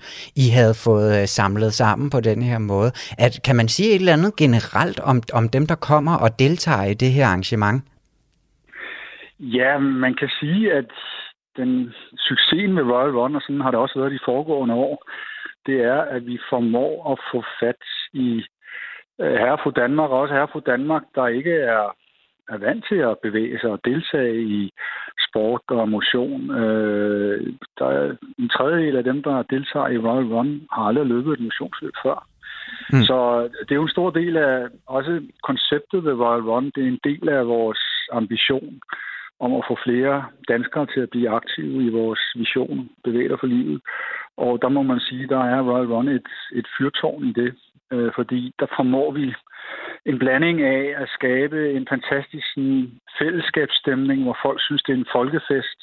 I havde fået øh, samlet sammen på den her måde. At, kan man sige et eller andet generelt om, om dem, der kommer og deltager i det her arrangement? Ja, man kan sige, at den succesen med Royal Run, og sådan har det også været de foregående år, det er, at vi formår at få fat i øh, herre fra Danmark, og også herre fra Danmark, der ikke er er vant til at bevæge sig og deltage i sport og motion. Øh, der er en tredjedel af dem, der deltager i Royal Run, har aldrig løbet et motionsløb før. Mm. Så det er jo en stor del af også konceptet ved Royal Run. Det er en del af vores ambition om at få flere danskere til at blive aktive i vores vision, bevæger for livet. Og der må man sige, der er Royal Run et, et fyrtårn i det, øh, fordi der formår vi en blanding af at skabe en fantastisk sådan, fællesskabsstemning, hvor folk synes, det er en folkefest,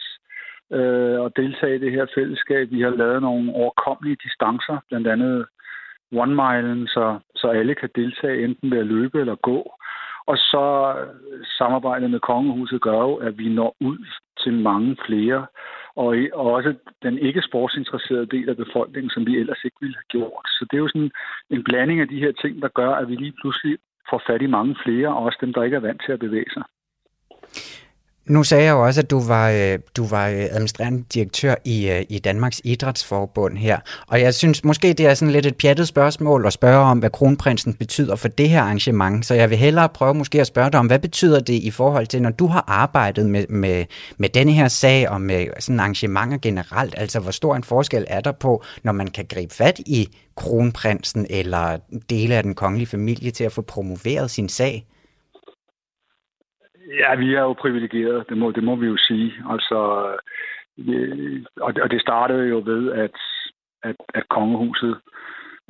øh, og deltage i det her fællesskab. Vi har lavet nogle overkommelige distancer, blandt andet one milen, så, så alle kan deltage enten ved at løbe eller gå. Og så samarbejdet med Kongehuset gør jo, at vi når ud til mange flere, og, og også den ikke sportsinteresserede del af befolkningen, som vi ellers ikke ville have gjort. Så det er jo sådan en blanding af de her ting, der gør, at vi lige pludselig får fat i mange flere, og også dem, der ikke er vant til at bevæge sig. Nu sagde jeg jo også, at du var, øh, du var øh, administrerende direktør i, øh, i Danmarks Idrætsforbund her, og jeg synes måske, det er sådan lidt et pjattet spørgsmål at spørge om, hvad kronprinsen betyder for det her arrangement, så jeg vil hellere prøve måske at spørge dig om, hvad betyder det i forhold til, når du har arbejdet med, med, med denne her sag og med sådan arrangementer generelt, altså hvor stor en forskel er der på, når man kan gribe fat i kronprinsen eller dele af den kongelige familie til at få promoveret sin sag? Ja, vi er jo privilegerede, det må, det må vi jo sige. Altså, øh, øh og det startede jo ved, at, at, at kongehuset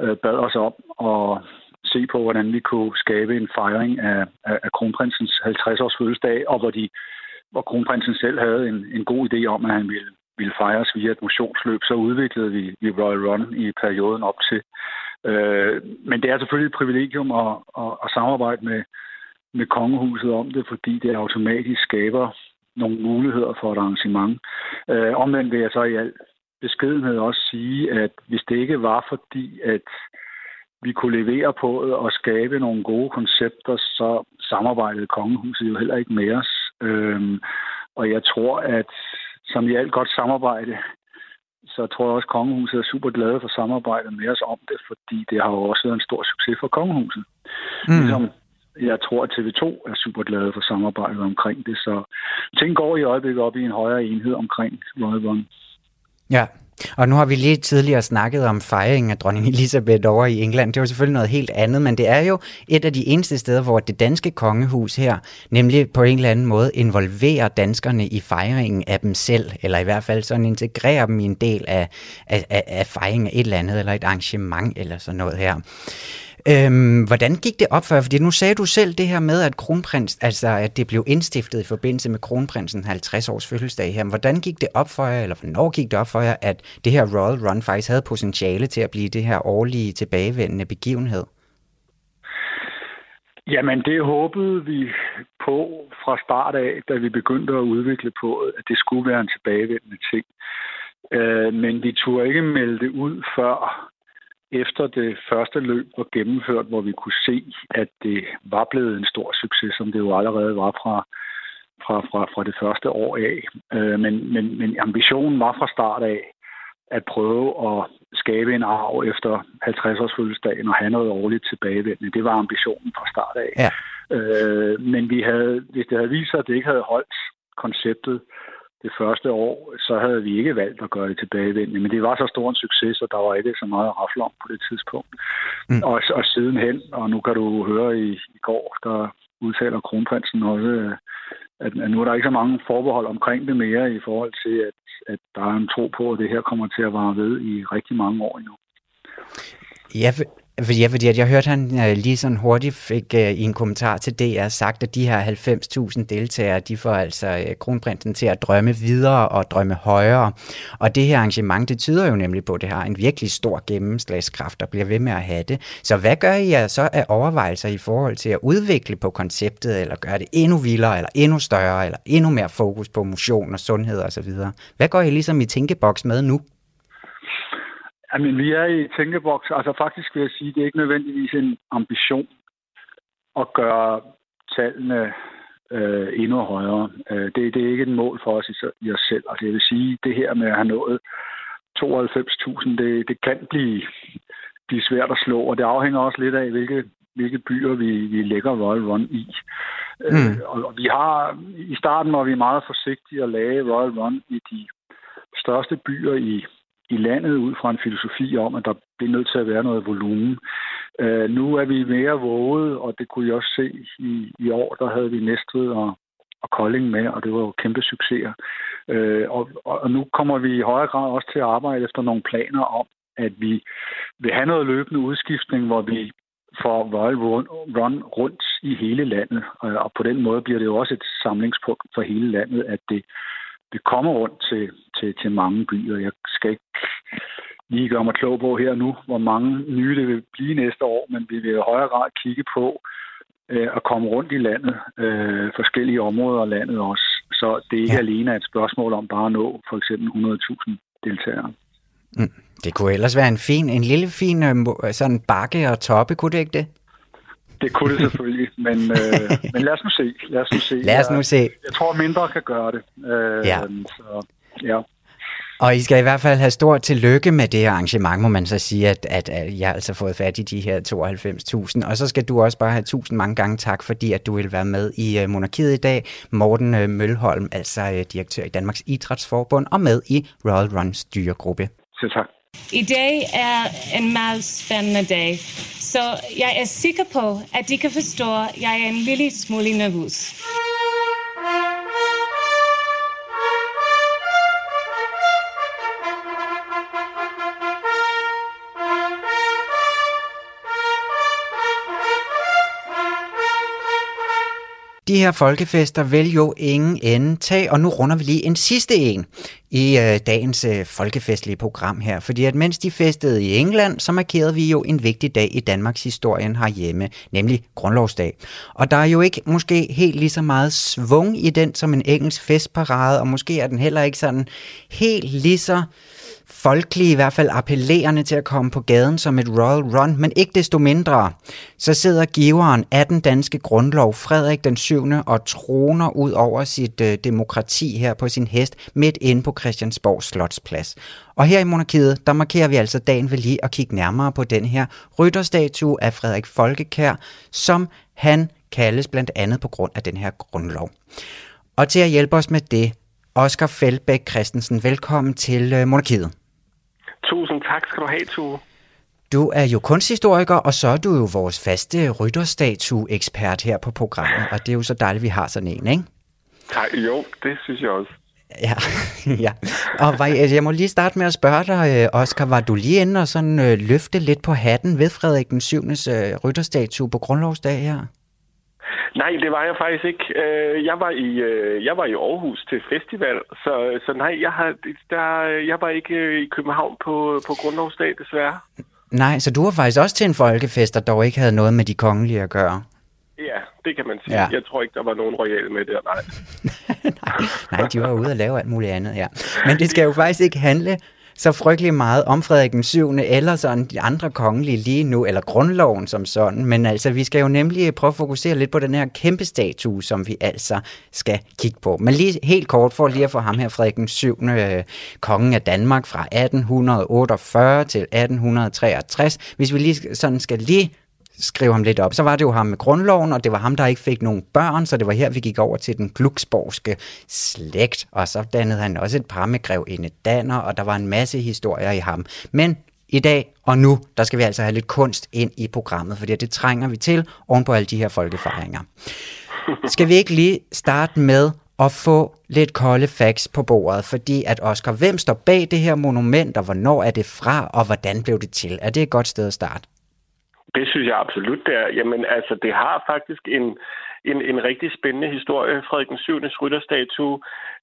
øh, bad os om at se på, hvordan vi kunne skabe en fejring af, af, af kronprinsens 50-års fødselsdag, og hvor, de, hvor kronprinsen selv havde en, en god idé om, at han ville, ville fejres via et motionsløb, så udviklede vi, vi Royal Run i perioden op til. Øh, men det er selvfølgelig et privilegium at, at, at samarbejde med, med kongehuset om det, fordi det automatisk skaber nogle muligheder for et arrangement. Øh, omvendt vil jeg så i al beskedenhed også sige, at hvis det ikke var fordi, at vi kunne levere på det og skabe nogle gode koncepter, så samarbejdede kongehuset jo heller ikke med os. Øhm, og jeg tror, at som i alt godt samarbejde, så tror jeg også, at kongehuset er super glade for samarbejdet med os om det, fordi det har jo også været en stor succes for kongehuset. Mm. Ligesom jeg tror, at TV2 er super glade for samarbejdet omkring det, så ting går i øjeblikket op i en højere enhed omkring Royal Run. Ja, og nu har vi lige tidligere snakket om fejringen af dronning Elisabeth over i England. Det var selvfølgelig noget helt andet, men det er jo et af de eneste steder, hvor det danske kongehus her, nemlig på en eller anden måde, involverer danskerne i fejringen af dem selv, eller i hvert fald sådan integrerer dem i en del af, af, af fejringen af et eller andet, eller et arrangement, eller sådan noget her. Øhm, hvordan gik det op for jer? Fordi nu sagde du selv det her med, at kronprins, altså at det blev indstiftet i forbindelse med kronprinsen 50 års fødselsdag her. Hvordan gik det op for jer, eller hvornår gik det op for jer, at det her Royal Run faktisk havde potentiale til at blive det her årlige tilbagevendende begivenhed? Jamen, det håbede vi på fra start af, da vi begyndte at udvikle på, at det skulle være en tilbagevendende ting. Øh, men vi turde ikke melde det ud før efter det første løb var gennemført, hvor vi kunne se, at det var blevet en stor succes, som det jo allerede var fra, fra, fra, fra det første år af. Øh, men, men, men ambitionen var fra start af at prøve at skabe en arv efter 50-års fødselsdagen og have noget årligt tilbagevendende. Det var ambitionen fra start af. Ja. Øh, men vi havde, hvis det havde vist sig, at det ikke havde holdt konceptet, det første år, så havde vi ikke valgt at gøre det tilbagevendende. Men det var så stor en succes, og der var ikke så meget at om på det tidspunkt. Mm. Og, og sidenhen, og nu kan du høre i, i går, der udtaler kronprinsen også, at, at nu er der ikke så mange forbehold omkring det mere i forhold til, at, at der er en tro på, at det her kommer til at vare ved i rigtig mange år endnu. Ja, fordi, ja, fordi at jeg hørte, han øh, lige sådan hurtigt fik uh, i en kommentar til DR sagt, at de her 90.000 deltagere, de får altså uh, kronprinsen til at drømme videre og drømme højere. Og det her arrangement, det tyder jo nemlig på, at det har en virkelig stor gennemslagskraft og bliver ved med at have det. Så hvad gør I så af overvejelser i forhold til at udvikle på konceptet, eller gøre det endnu vildere, eller endnu større, eller endnu mere fokus på motion og sundhed osv.? Hvad går I ligesom i tænkeboks med nu? Jamen, vi er i tænkeboks. Altså faktisk vil jeg sige, det er ikke nødvendigvis en ambition at gøre tallene øh, endnu højere. Øh, det, det er ikke et mål for os i, i os selv. Og det vil sige, det her med at have nået 92.000, det, det kan blive, blive svært at slå, og det afhænger også lidt af, hvilke, hvilke byer vi, vi lægger Royal Run i. Mm. Øh, og, og vi har, i starten var vi meget forsigtige at lage Royal Run i de største byer i i landet ud fra en filosofi om, at der bliver nødt til at være noget volumen. Øh, nu er vi mere våget, og det kunne jeg også se i, i år, der havde vi Næstved og, og Kolding med, og det var jo kæmpe succeser. Øh, og, og nu kommer vi i højere grad også til at arbejde efter nogle planer om, at vi vil have noget løbende udskiftning, hvor vi får Royal Run, run rundt i hele landet. Og på den måde bliver det jo også et samlingspunkt for hele landet, at det det kommer rundt til, til, til mange byer. Jeg skal ikke lige gøre mig klog på her nu, hvor mange nye det vil blive næste år, men vi vil i højere grad kigge på øh, at komme rundt i landet, øh, forskellige områder af landet også. Så det er ikke ja. alene et spørgsmål om bare at nå for eksempel 100.000 deltagere. Mm. Det kunne ellers være en fin, en lille fin øh, sådan bakke og toppe, kunne det ikke det? Det kunne det selvfølgelig, men, øh, men lad os nu se. Lad os nu se. Lad os nu se. Jeg, jeg tror, mindre kan gøre det. Øh, ja. Så, ja. Og I skal i hvert fald have stort tillykke med det arrangement, må man så sige, at, at, at jeg altså fået fat i de her 92.000. Og så skal du også bare have tusind mange gange tak, fordi at du vil være med i uh, Monarkiet i dag. Morten uh, Mølholm, altså uh, direktør i Danmarks Idrætsforbund, og med i Royal Run styregruppe. Så tak. I dag er en meget spændende dag, så jeg er sikker på, at de kan forstå, at jeg er en lille smule nervøs. De her folkefester vil jo ingen ende tage, og nu runder vi lige en sidste en i øh, dagens øh, folkefestlige program her. Fordi at mens de festede i England, så markerede vi jo en vigtig dag i Danmarks historien herhjemme, nemlig Grundlovsdag. Og der er jo ikke måske helt lige så meget svung i den som en engelsk festparade, og måske er den heller ikke sådan helt lige så folkelige, i hvert fald appellerende til at komme på gaden som et Royal Run, men ikke desto mindre, så sidder giveren af den danske grundlov, Frederik den 7. og troner ud over sit øh, demokrati her på sin hest, midt inde på Christiansborg Slotsplads. Og her i Monarkiet, der markerer vi altså dagen ved lige at kigge nærmere på den her rytterstatue af Frederik Folkekær, som han kaldes blandt andet på grund af den her grundlov. Og til at hjælpe os med det, Oscar Feldbæk Christensen, velkommen til øh, Monarkiet. Tusind tak skal du have, Tue. Du er jo kunsthistoriker, og så er du jo vores faste rytterstatue-ekspert her på programmet, og det er jo så dejligt, vi har sådan en, ikke? Tak, jo, det synes jeg også. Ja, ja. Og var, jeg må lige starte med at spørge dig, øh, Oscar, var du lige inde og sådan øh, løfte lidt på hatten ved Frederik den 7. Øh, rytterstatue på grundlovsdag her? Nej, det var jeg faktisk ikke. Øh, jeg var i øh, jeg var i Aarhus til festival, så, så nej, jeg, har, der, jeg var ikke øh, i København på, på Grundlovsdag, desværre. Nej, så du var faktisk også til en folkefest, der dog ikke havde noget med de kongelige at gøre? Ja, det kan man sige. Ja. Jeg tror ikke, der var nogen royale med der, nej. nej. Nej, de var ude og lave alt muligt andet, ja. Men det skal jo faktisk ikke handle så frygtelig meget om Frederik den 7. eller sådan de andre kongelige lige nu, eller grundloven som sådan. Men altså, vi skal jo nemlig prøve at fokusere lidt på den her kæmpe statue, som vi altså skal kigge på. Men lige helt kort for lige at få ham her, Frederik den 7. Øh, kongen af Danmark fra 1848 til 1863. Hvis vi lige sådan skal lige skrive ham lidt op, så var det jo ham med grundloven, og det var ham, der ikke fik nogen børn, så det var her, vi gik over til den glucksborgske slægt, og så dannede han også et par med grevinde Danner, og der var en masse historier i ham. Men i dag og nu, der skal vi altså have lidt kunst ind i programmet, fordi det trænger vi til oven på alle de her folkefejringer. Skal vi ikke lige starte med at få lidt kolde facts på bordet, fordi at Oscar, hvem står bag det her monument, og hvornår er det fra, og hvordan blev det til? Er det et godt sted at starte? Det synes jeg absolut, det er. Jamen, altså, det har faktisk en, en, en rigtig spændende historie. Frederik den 7. rytterstatue.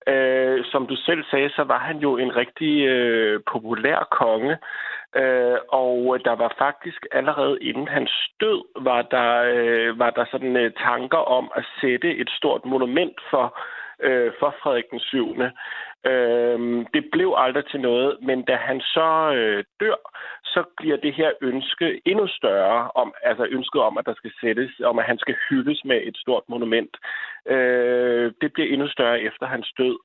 Øh, som du selv sagde, så var han jo en rigtig øh, populær konge. Øh, og der var faktisk allerede inden hans død, var der, øh, var der sådan øh, tanker om at sætte et stort monument for, øh, for Frederik den 7. Øh, det blev aldrig til noget, men da han så øh, dør, så bliver det her ønske endnu større, om, altså ønsket om, at der skal sættes, om at han skal hyldes med et stort monument. Øh, det bliver endnu større efter hans død.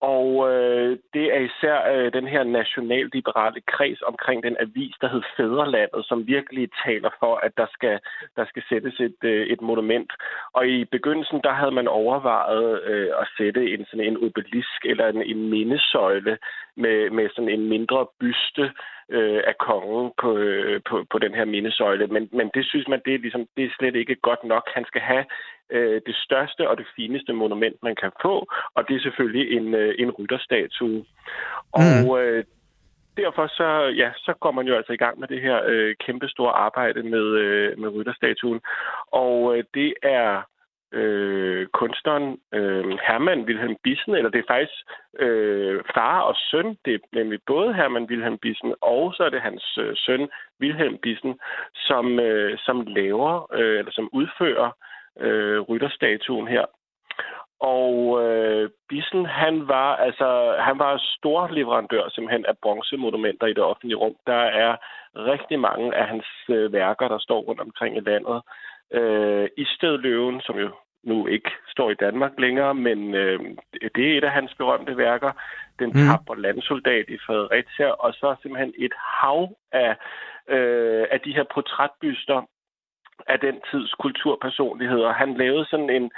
Og øh, det er især øh, den her nationalliberale kreds omkring den avis, der hed Fæderlandet, som virkelig taler for, at der skal, der skal sættes et, øh, et monument. Og i begyndelsen, der havde man overvejet øh, at sætte en, sådan en obelisk eller en, en mindesøjle med, med sådan en mindre byste øh, af kongen på, øh, på, på den her mindesøjle. Men, men det synes man, det er, ligesom, det er slet ikke godt nok. Han skal have øh, det største og det fineste monument, man kan få, og det er selvfølgelig en, øh, en rytterstatue. Mm. Og øh, derfor så, ja, så går man jo altså i gang med det her øh, kæmpe store arbejde med, øh, med rytterstatuen. Og øh, det er øh, kunstneren øh, Hermann Wilhelm Bissen, eller det er faktisk øh, far og søn. Det er nemlig både Hermann Wilhelm Bissen, og så er det hans øh, søn Wilhelm Bissen, som, øh, som laver, øh, eller som udfører øh, rytterstatuen her. Og øh, Bissen, han var altså han var stor leverandør simpelthen af bronzemonumenter i det offentlige rum. Der er rigtig mange af hans øh, værker, der står rundt omkring i landet. Øh, Istedløven, som jo nu ikke står i Danmark længere, men øh, det er et af hans berømte værker. Den mm. tapper landsoldat i Fredericia, og så simpelthen et hav af, øh, af de her portrætbyster af den tids kulturpersonligheder. Han lavede sådan en,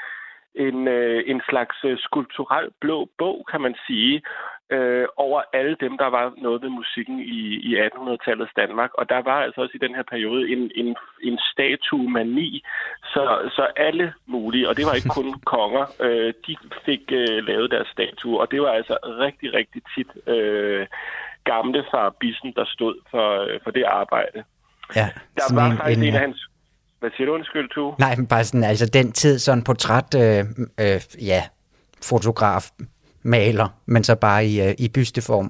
en, øh, en slags øh, skulpturel blå bog, kan man sige, øh, over alle dem, der var noget ved musikken i, i 1800-tallets Danmark. Og der var altså også i den her periode en, en, en statuemani, så, så alle mulige, og det var ikke kun konger, øh, de fik øh, lavet deres statue, og det var altså rigtig, rigtig tit øh, gamle far Bissen, der stod for, øh, for det arbejde. Ja, der var en, faktisk en, en af hans hvad siger du, undskyld, tu? Nej, men bare sådan, altså den tid, sådan portræt, øh, øh, ja, fotograf, maler, men så bare i, øh, i bysteform.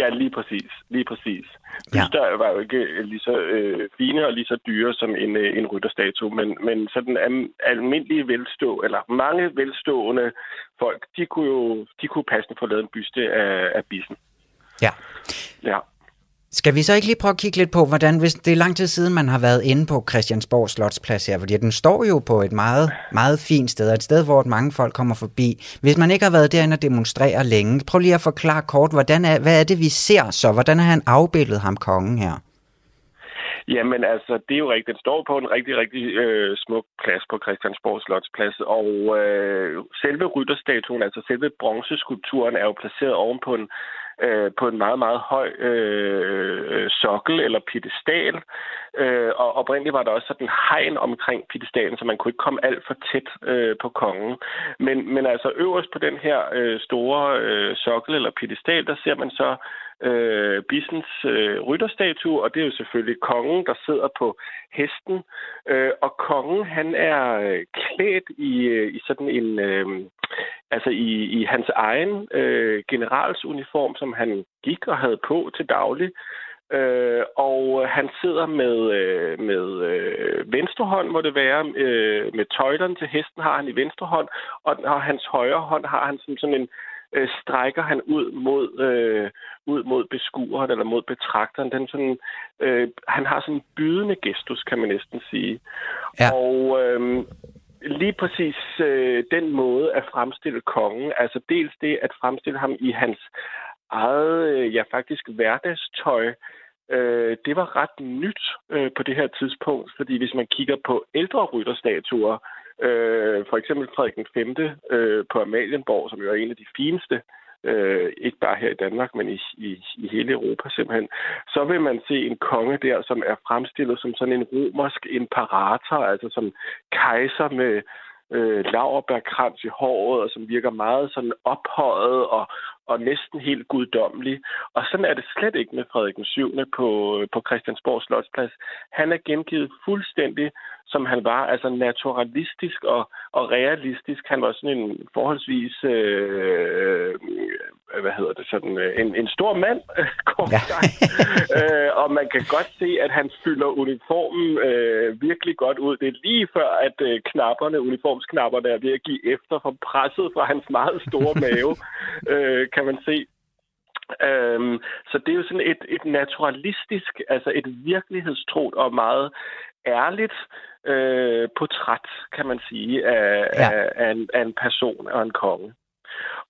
Ja, lige præcis. Lige præcis. Byster ja. var jo ikke øh, lige så øh, fine og lige så dyre som en, øh, en rytterstatue, men, men sådan al- almindelige velstå, eller mange velstående folk, de kunne jo de kunne passende få lavet en byste af, af bissen. Ja. Ja. Skal vi så ikke lige prøve at kigge lidt på, hvordan, hvis det er lang tid siden, man har været inde på Christiansborg Slotsplads her, fordi den står jo på et meget, meget fint sted, et sted, hvor mange folk kommer forbi. Hvis man ikke har været derinde og demonstrere længe, prøv lige at forklare kort, hvordan er, hvad er det, vi ser så? Hvordan har han afbildet ham kongen her? Jamen altså, det er jo rigtigt. Den står på en rigtig, rigtig øh, smuk plads på Christiansborg Slotsplads, og øh, selve rytterstatuen, altså selve bronzeskulpturen, er jo placeret ovenpå en øh, på en meget, meget høj øh, sokkel eller piedestal. Øh, og oprindeligt var der også sådan hegn omkring piedestalen, så man kunne ikke komme alt for tæt øh, på kongen. Men, men altså øverst på den her øh, store øh, sokkel eller piedestal, der ser man så øh, Bissens øh, rytterstatue, og det er jo selvfølgelig kongen, der sidder på hesten. Øh, og kongen, han er øh, klædt i, øh, i sådan en, øh, altså i, i hans egen øh, generalsuniform, som han gik og havde på til daglig. Øh, og han sidder med, øh, med øh, venstre hånd, må det være, øh, med tøjlerne til hesten har han i venstre hånd, og, og hans højre hånd har han som sådan en øh, strækker han ud mod, øh, ud mod beskueren eller mod betragteren. Den sådan, øh, han har sådan en bydende gestus, kan man næsten sige. Ja. Og øh, lige præcis øh, den måde at fremstille kongen, altså dels det at fremstille ham i hans eget, øh, ja faktisk hverdagstøj, øh, det var ret nyt øh, på det her tidspunkt, fordi hvis man kigger på ældre rytterstatuer, øh, for eksempel Frederik den 5. Øh, på Amalienborg, som jo er en af de fineste øh, ikke bare her i Danmark, men i, i, i hele Europa simpelthen, så vil man se en konge der, som er fremstillet som sådan en romersk imperator, altså som kejser med øh, laverbærkrans i håret, og som virker meget sådan ophøjet og, og næsten helt guddommelig. Og sådan er det slet ikke med Frederik den 7. på, på Christiansborg Slotsplads. Han er gengivet fuldstændig som han var, altså naturalistisk og, og realistisk. Han var sådan en forholdsvis, øh, hvad hedder det, sådan øh, en, en stor mand, kort ja. øh, og man kan godt se, at han fylder uniformen øh, virkelig godt ud. Det er lige før, at øh, knapperne, uniformsknapperne er ved at give efter for presset fra hans meget store mave, øh, kan man se. Øhm, så det er jo sådan et, et naturalistisk, altså et virkelighedstrådt og meget ærligt øh, portræt, kan man sige, af, ja. af, af, en, af en person og en konge.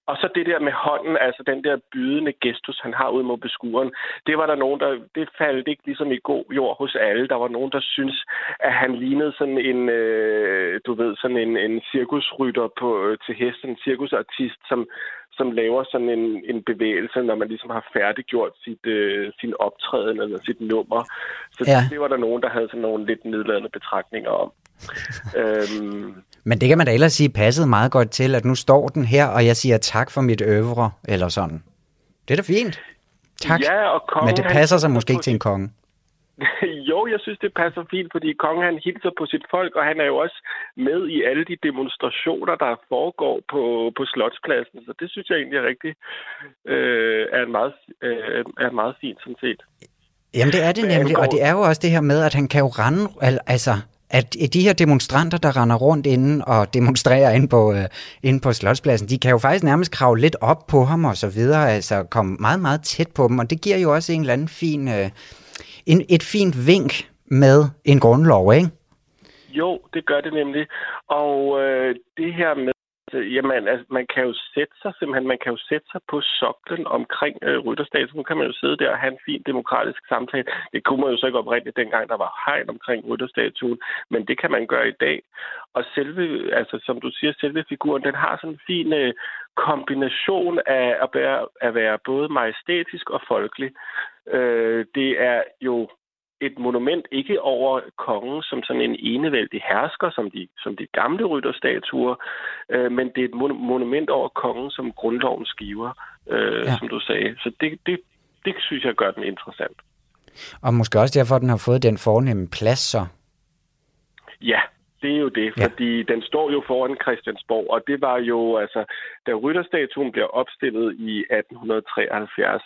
Og så det der med hånden, altså den der bydende gestus, han har ud mod beskueren, det var der nogen, der, det faldt ikke ligesom i god jord hos alle. Der var nogen, der synes, at han lignede sådan en, øh, du ved, sådan en, en cirkusrytter på, øh, til hesten, en cirkusartist, som, som laver sådan en, en bevægelse, når man ligesom har færdiggjort sit, øh, sin optræden eller sit nummer. Så ja. det var der nogen, der havde sådan nogle lidt nedladende betragtninger om. øhm, Men det kan man da ellers sige passede meget godt til, at nu står den her, og jeg siger tak for mit øvre, eller sådan. Det er da fint. Tak. Ja, og kongen, Men det passer sig måske ikke til en konge. jo, jeg synes, det passer fint, fordi kongen han hilser på sit folk, og han er jo også med i alle de demonstrationer, der foregår på, på Slotspladsen. Så det synes jeg egentlig er rigtig øh, er, en meget, øh, er meget fint, sådan set. Jamen det er det nemlig, og det er jo også det her med, at han kan jo rende, altså at de her demonstranter, der render rundt inden og demonstrerer ind på, øh, inde på Slotspladsen, de kan jo faktisk nærmest kravle lidt op på ham og så videre, altså komme meget, meget tæt på dem, og det giver jo også en eller anden fin, øh, en, et fint vink med en grundlov, ikke? Jo, det gør det nemlig. Og øh, det her med Øh, jamen, altså, man kan jo sætte sig simpelthen, man kan jo sætte sig på soklen omkring øh, rytterstatuen. Nu kan man jo sidde der og have en fin demokratisk samtale. Det kunne man jo så ikke oprindeligt dengang, der var hegn omkring rytterstatuen, men det kan man gøre i dag. Og selve, altså som du siger, selve figuren, den har sådan en fin øh, kombination af at være, at være både majestætisk og folkelig. Øh, det er jo et monument ikke over kongen som sådan en enevældig hersker, som de, som de gamle rytterstatuer, øh, men det er et monument over kongen som grundlovens skiver, øh, ja. som du sagde. Så det, det, det synes jeg gør den interessant. Og måske også derfor, at den har fået den fornemme plads så. Ja, det er jo det, ja. fordi den står jo foran Christiansborg, og det var jo, altså, da rytterstatuen bliver opstillet i 1873,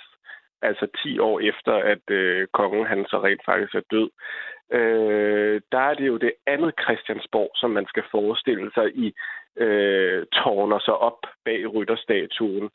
altså 10 år efter, at øh, kongen han så rent faktisk er død, øh, der er det jo det andet Christiansborg, som man skal forestille sig i øh, tårner sig op bag rytterstatuen.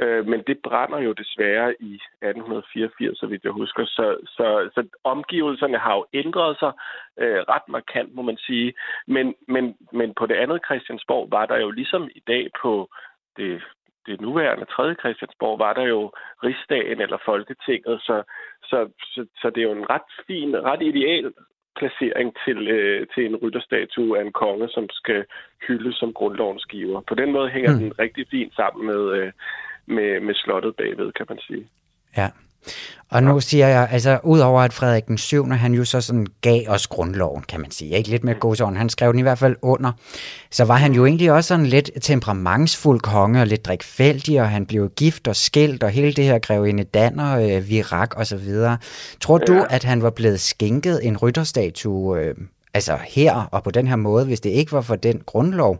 Øh, men det brænder jo desværre i 1884, så vidt jeg husker. Så, så, så omgivelserne har jo ændret sig øh, ret markant, må man sige. Men, men, men på det andet Christiansborg var der jo ligesom i dag på det det nuværende 3. Christiansborg, var der jo rigsdagen eller Folketinget, så, så, så, så det er jo en ret fin, ret ideal placering til, øh, til en rytterstatue af en konge, som skal hyldes som grundlovens giver. På den måde hænger mm. den rigtig fint sammen med, øh, med, med slottet bagved, kan man sige. Ja. Og nu siger jeg, altså udover at Frederik den 7. han jo så sådan gav os grundloven, kan man sige, ikke lidt med godsåren, han skrev den i hvert fald under, så var han jo egentlig også sådan lidt temperamentsfuld konge og lidt drikfældig, og han blev gift og skilt, og hele det her grevinde Danner, øh, virak og så videre. Tror ja. du, at han var blevet skænket en rytterstatue, øh, altså her og på den her måde, hvis det ikke var for den grundlov?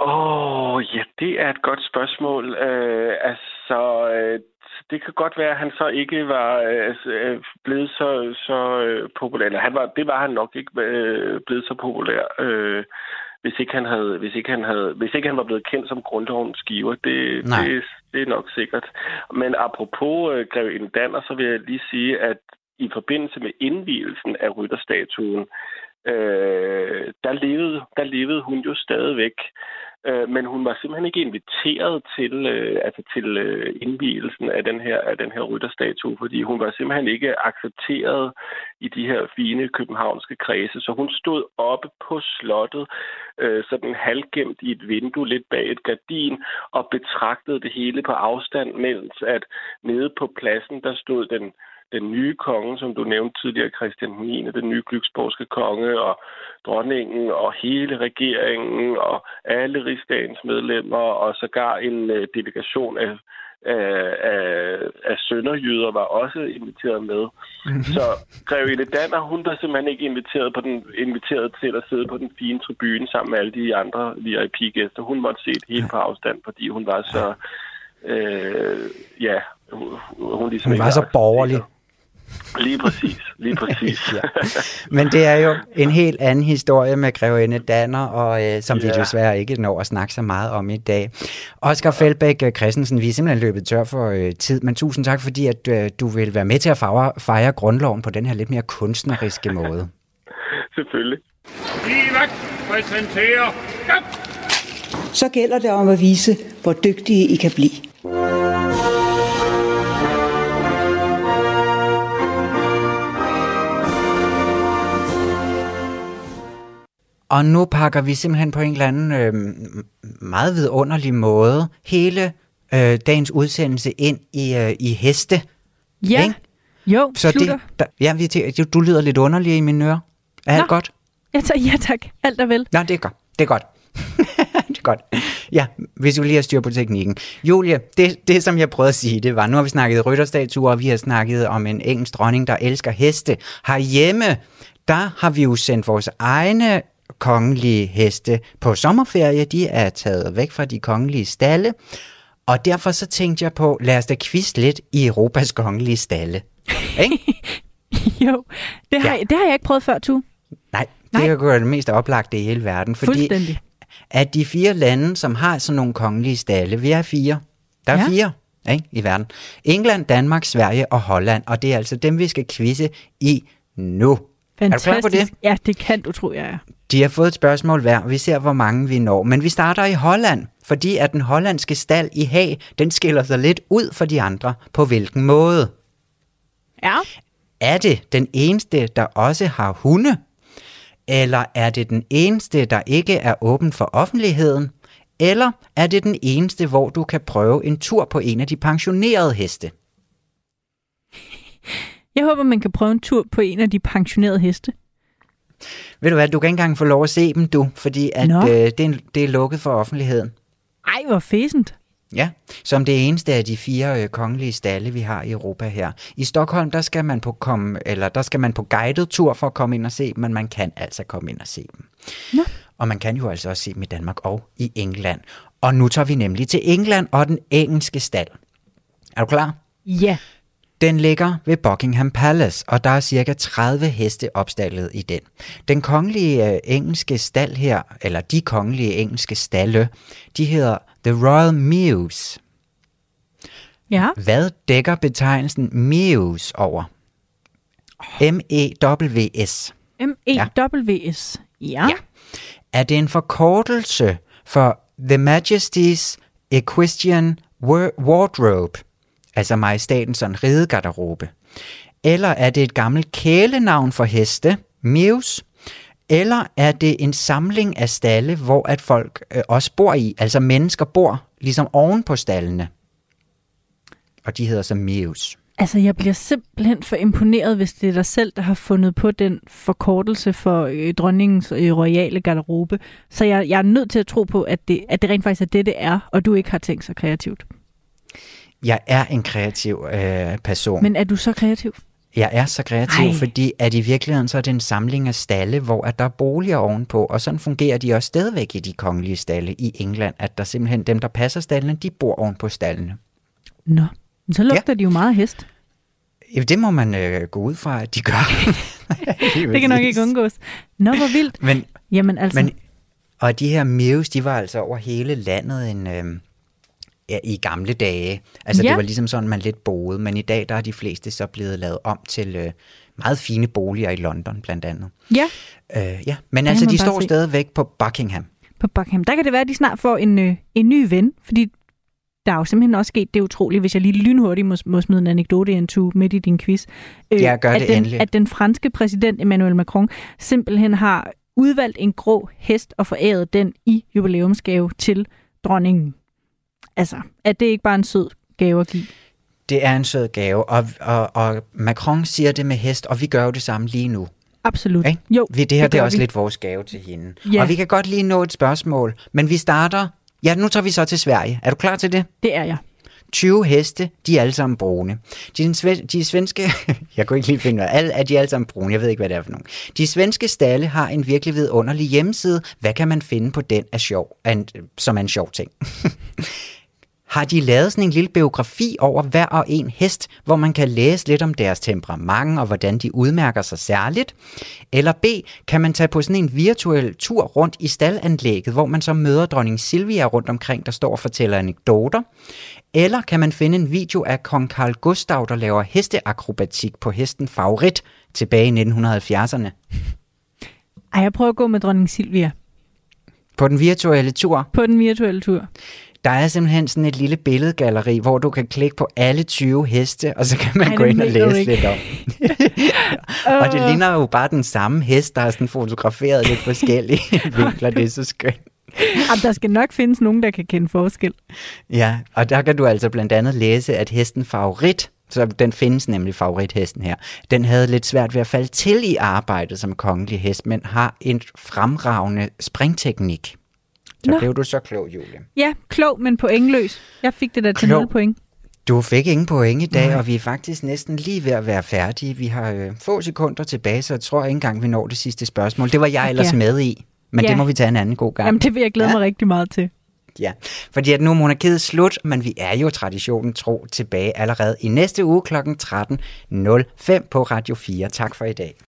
Åh, oh, ja, det er et godt spørgsmål. Uh, altså, uh, det kan godt være, at han så ikke var uh, blevet så, så uh, populær. Eller han var, det var han nok ikke uh, blevet så populær, uh, hvis ikke han havde, hvis ikke han havde, hvis ikke han var blevet kendt som grundlovens skiver. Det, det, det er nok sikkert. Men apropos uh, Greve Danner, så vil jeg lige sige, at i forbindelse med indvielsen af rytterstatuen, øh, der, levede, der levede hun jo stadigvæk. Øh, men hun var simpelthen ikke inviteret til, øh, altså til øh, indvielsen af den, her, af den her rytterstatue, fordi hun var simpelthen ikke accepteret i de her fine københavnske kredse. Så hun stod oppe på slottet, øh, sådan halvgemt i et vindue lidt bag et gardin, og betragtede det hele på afstand, mens at nede på pladsen, der stod den den nye konge, som du nævnte tidligere, Christian 9., den nye glücksborgske konge, og dronningen, og hele regeringen, og alle rigsdagens medlemmer, og sågar en uh, delegation af, af, af, af sønderjyder var også inviteret med. Mm-hmm. Så Grevinde Danner, hun var simpelthen ikke inviteret, på den, inviteret til at sidde på den fine tribune sammen med alle de andre VIP-gæster. Hun måtte se det helt på afstand, fordi hun var så... Øh, ja, hun, hun, ligesom hun var så borgerlig. Lige præcis, lige præcis. ja. Men det er jo en helt anden historie med Grevinde Danner, og øh, som ja. vi desværre ikke når at snakke så meget om i dag. Oscar. Feldbæk øh, Christensen, vi er simpelthen løbet tør for øh, tid, men tusind tak, fordi at øh, du vil være med til at fejre, fejre grundloven på den her lidt mere kunstneriske måde. Selvfølgelig. Livet præsenterer... Så gælder det om at vise, hvor dygtige I kan blive. Og nu pakker vi simpelthen på en eller anden øh, meget vidunderlig måde hele øh, dagens udsendelse ind i, øh, i heste. Ja, ikke? jo, Så det, der, ja, vi, du lyder lidt underlig i mine ører. Er Nå. alt godt? Ja tak, ja tak, alt er vel. Nå, det er godt. Det er godt. det er godt. Ja, hvis du lige har styr på teknikken. Julie, det, det som jeg prøvede at sige, det var, nu har vi snakket rytterstatuer, og vi har snakket om en engelsk dronning, der elsker heste. Herhjemme, der har vi jo sendt vores egne kongelige heste på sommerferie. De er taget væk fra de kongelige stalle. Og derfor så tænkte jeg på, lad os da quiz lidt i Europas kongelige stalle. Ikke? jo, det har, ja. det har jeg ikke prøvet før, tu. Nej, det Nej. kan gøre det mest oplagte i hele verden. Fordi at de fire lande, som har sådan nogle kongelige stalle, vi er fire. Der er ja. fire ikke, i verden. England, Danmark, Sverige og Holland. Og det er altså dem, vi skal quizze i nu. Fantastisk. Er du klar på det? Ja, det kan du, tror jeg. De har fået et spørgsmål hver. Vi ser, hvor mange vi når. Men vi starter i Holland, fordi at den hollandske stald i Haag, den skiller sig lidt ud for de andre. På hvilken måde? Ja. Er det den eneste, der også har hunde? Eller er det den eneste, der ikke er åben for offentligheden? Eller er det den eneste, hvor du kan prøve en tur på en af de pensionerede heste? Jeg håber, man kan prøve en tur på en af de pensionerede heste. Ved du hvad, du kan ikke engang få lov at se dem, du, fordi at, øh, det, er, det er lukket for offentligheden. Ej, hvor fæsent. Ja, som det eneste af de fire øh, kongelige stalle, vi har i Europa her. I Stockholm, der skal man på komme, eller der skal man på guided tur for at komme ind og se dem, men man kan altså komme ind og se dem. Ja. Og man kan jo altså også se dem i Danmark og i England. Og nu tager vi nemlig til England og den engelske stald. Er du klar? Ja. Den ligger ved Buckingham Palace, og der er cirka 30 heste opstallet i den. Den kongelige øh, engelske stald her, eller de kongelige engelske stalle, de hedder The Royal Mews. Ja. Hvad dækker betegnelsen Mews over? M-E-W-S. M-E-W-S. Ja. ja. Er det en forkortelse for The Majesty's Equestrian Wardrobe, altså majestatens sådan ridegarderobe? Eller er det et gammelt kælenavn for heste, Mews? Eller er det en samling af stalle, hvor at folk øh, også bor i, altså mennesker bor ligesom oven på stallene? Og de hedder så Mews. Altså, jeg bliver simpelthen for imponeret, hvis det er dig selv, der har fundet på den forkortelse for øh, dronningens øh, royale garderobe. Så jeg, jeg er nødt til at tro på, at det, at det rent faktisk er det, det er, og du ikke har tænkt så kreativt. Jeg er en kreativ øh, person. Men er du så kreativ? Jeg er så kreativ, Ej. fordi at i virkeligheden så er det en samling af stalle, hvor at der er boliger ovenpå, og sådan fungerer de også stadigvæk i de kongelige stalle i England, at der simpelthen dem, der passer stallene, de bor ovenpå stallene. Nå, men så lugter ja. de jo meget hest. Ja, det må man øh, gå ud fra, at de gør. det kan nok ikke undgås. Nå, hvor vildt. Men, Jamen altså... Men, og de her mews, de var altså over hele landet en... Øh, ja, i gamle dage. Altså ja. det var ligesom sådan, man lidt boede, men i dag der er de fleste så blevet lavet om til øh, meget fine boliger i London blandt andet. Ja. Øh, ja, men altså de står se. stadigvæk på Buckingham. På Buckingham. Der kan det være, at de snart får en, øh, en ny ven, fordi der er jo simpelthen også sket det utrolige, hvis jeg lige lynhurtigt må, må smide en anekdote ind to midt i din quiz. Øh, ja, gør at det den, endelig. At den franske præsident Emmanuel Macron simpelthen har udvalgt en grå hest og foræret den i jubilæumsgave til dronningen. Altså, er det ikke bare en sød gave at give? Det er en sød gave, og, og, og Macron siger det med hest, og vi gør jo det samme lige nu. Absolut. Okay? Jo, vi, det her det, det er også vi. lidt vores gave til hende. Ja. Og vi kan godt lige nå et spørgsmål, men vi starter... Ja, nu tager vi så til Sverige. Er du klar til det? Det er jeg. 20 heste, de er alle sammen brune. De, de svenske, jeg kunne ikke lige finde ud af, er de alle sammen brune, jeg ved ikke, hvad det er for nogen. De svenske stalle har en virkelig vidunderlig hjemmeside. Hvad kan man finde på den af sjov, an, som er en sjov ting? har de lavet sådan en lille biografi over hver og en hest, hvor man kan læse lidt om deres temperament og hvordan de udmærker sig særligt? Eller B, kan man tage på sådan en virtuel tur rundt i stallanlægget, hvor man så møder dronning Silvia rundt omkring, der står og fortæller anekdoter? Eller kan man finde en video af kong Carl Gustav, der laver hesteakrobatik på hesten Favorit tilbage i 1970'erne? Ej, jeg prøver at gå med dronning Silvia. På den virtuelle tur? På den virtuelle tur. Der er simpelthen sådan et lille billedgalleri, hvor du kan klikke på alle 20 heste, og så kan man Ej, gå ind og læse lidt om. og det ligner jo bare den samme hest, der er sådan fotograferet lidt forskellige vinkler. Det er så skønt. Jamen, der skal nok findes nogen, der kan kende forskel. Ja, og der kan du altså blandt andet læse, at hesten favorit, så den findes nemlig favorithesten her, den havde lidt svært ved at falde til i arbejdet som kongelig hest, men har en fremragende springteknik. Så Nå. blev du så klog, Julie. Ja, klog, men pointløs. Jeg fik det der til. 0 point. Du fik ingen point i dag, og vi er faktisk næsten lige ved at være færdige. Vi har øh, få sekunder tilbage, så jeg tror ikke engang, vi når det sidste spørgsmål. Det var jeg ellers Ja. med i, men Ja. det må vi tage en anden god gang. Jamen, det vil jeg glæde Ja. mig rigtig meget til. Ja, fordi at nu er monarkiet slut, men vi er jo traditionen tro tilbage allerede i næste uge kl. 13.05 på Radio 4. Tak for i dag.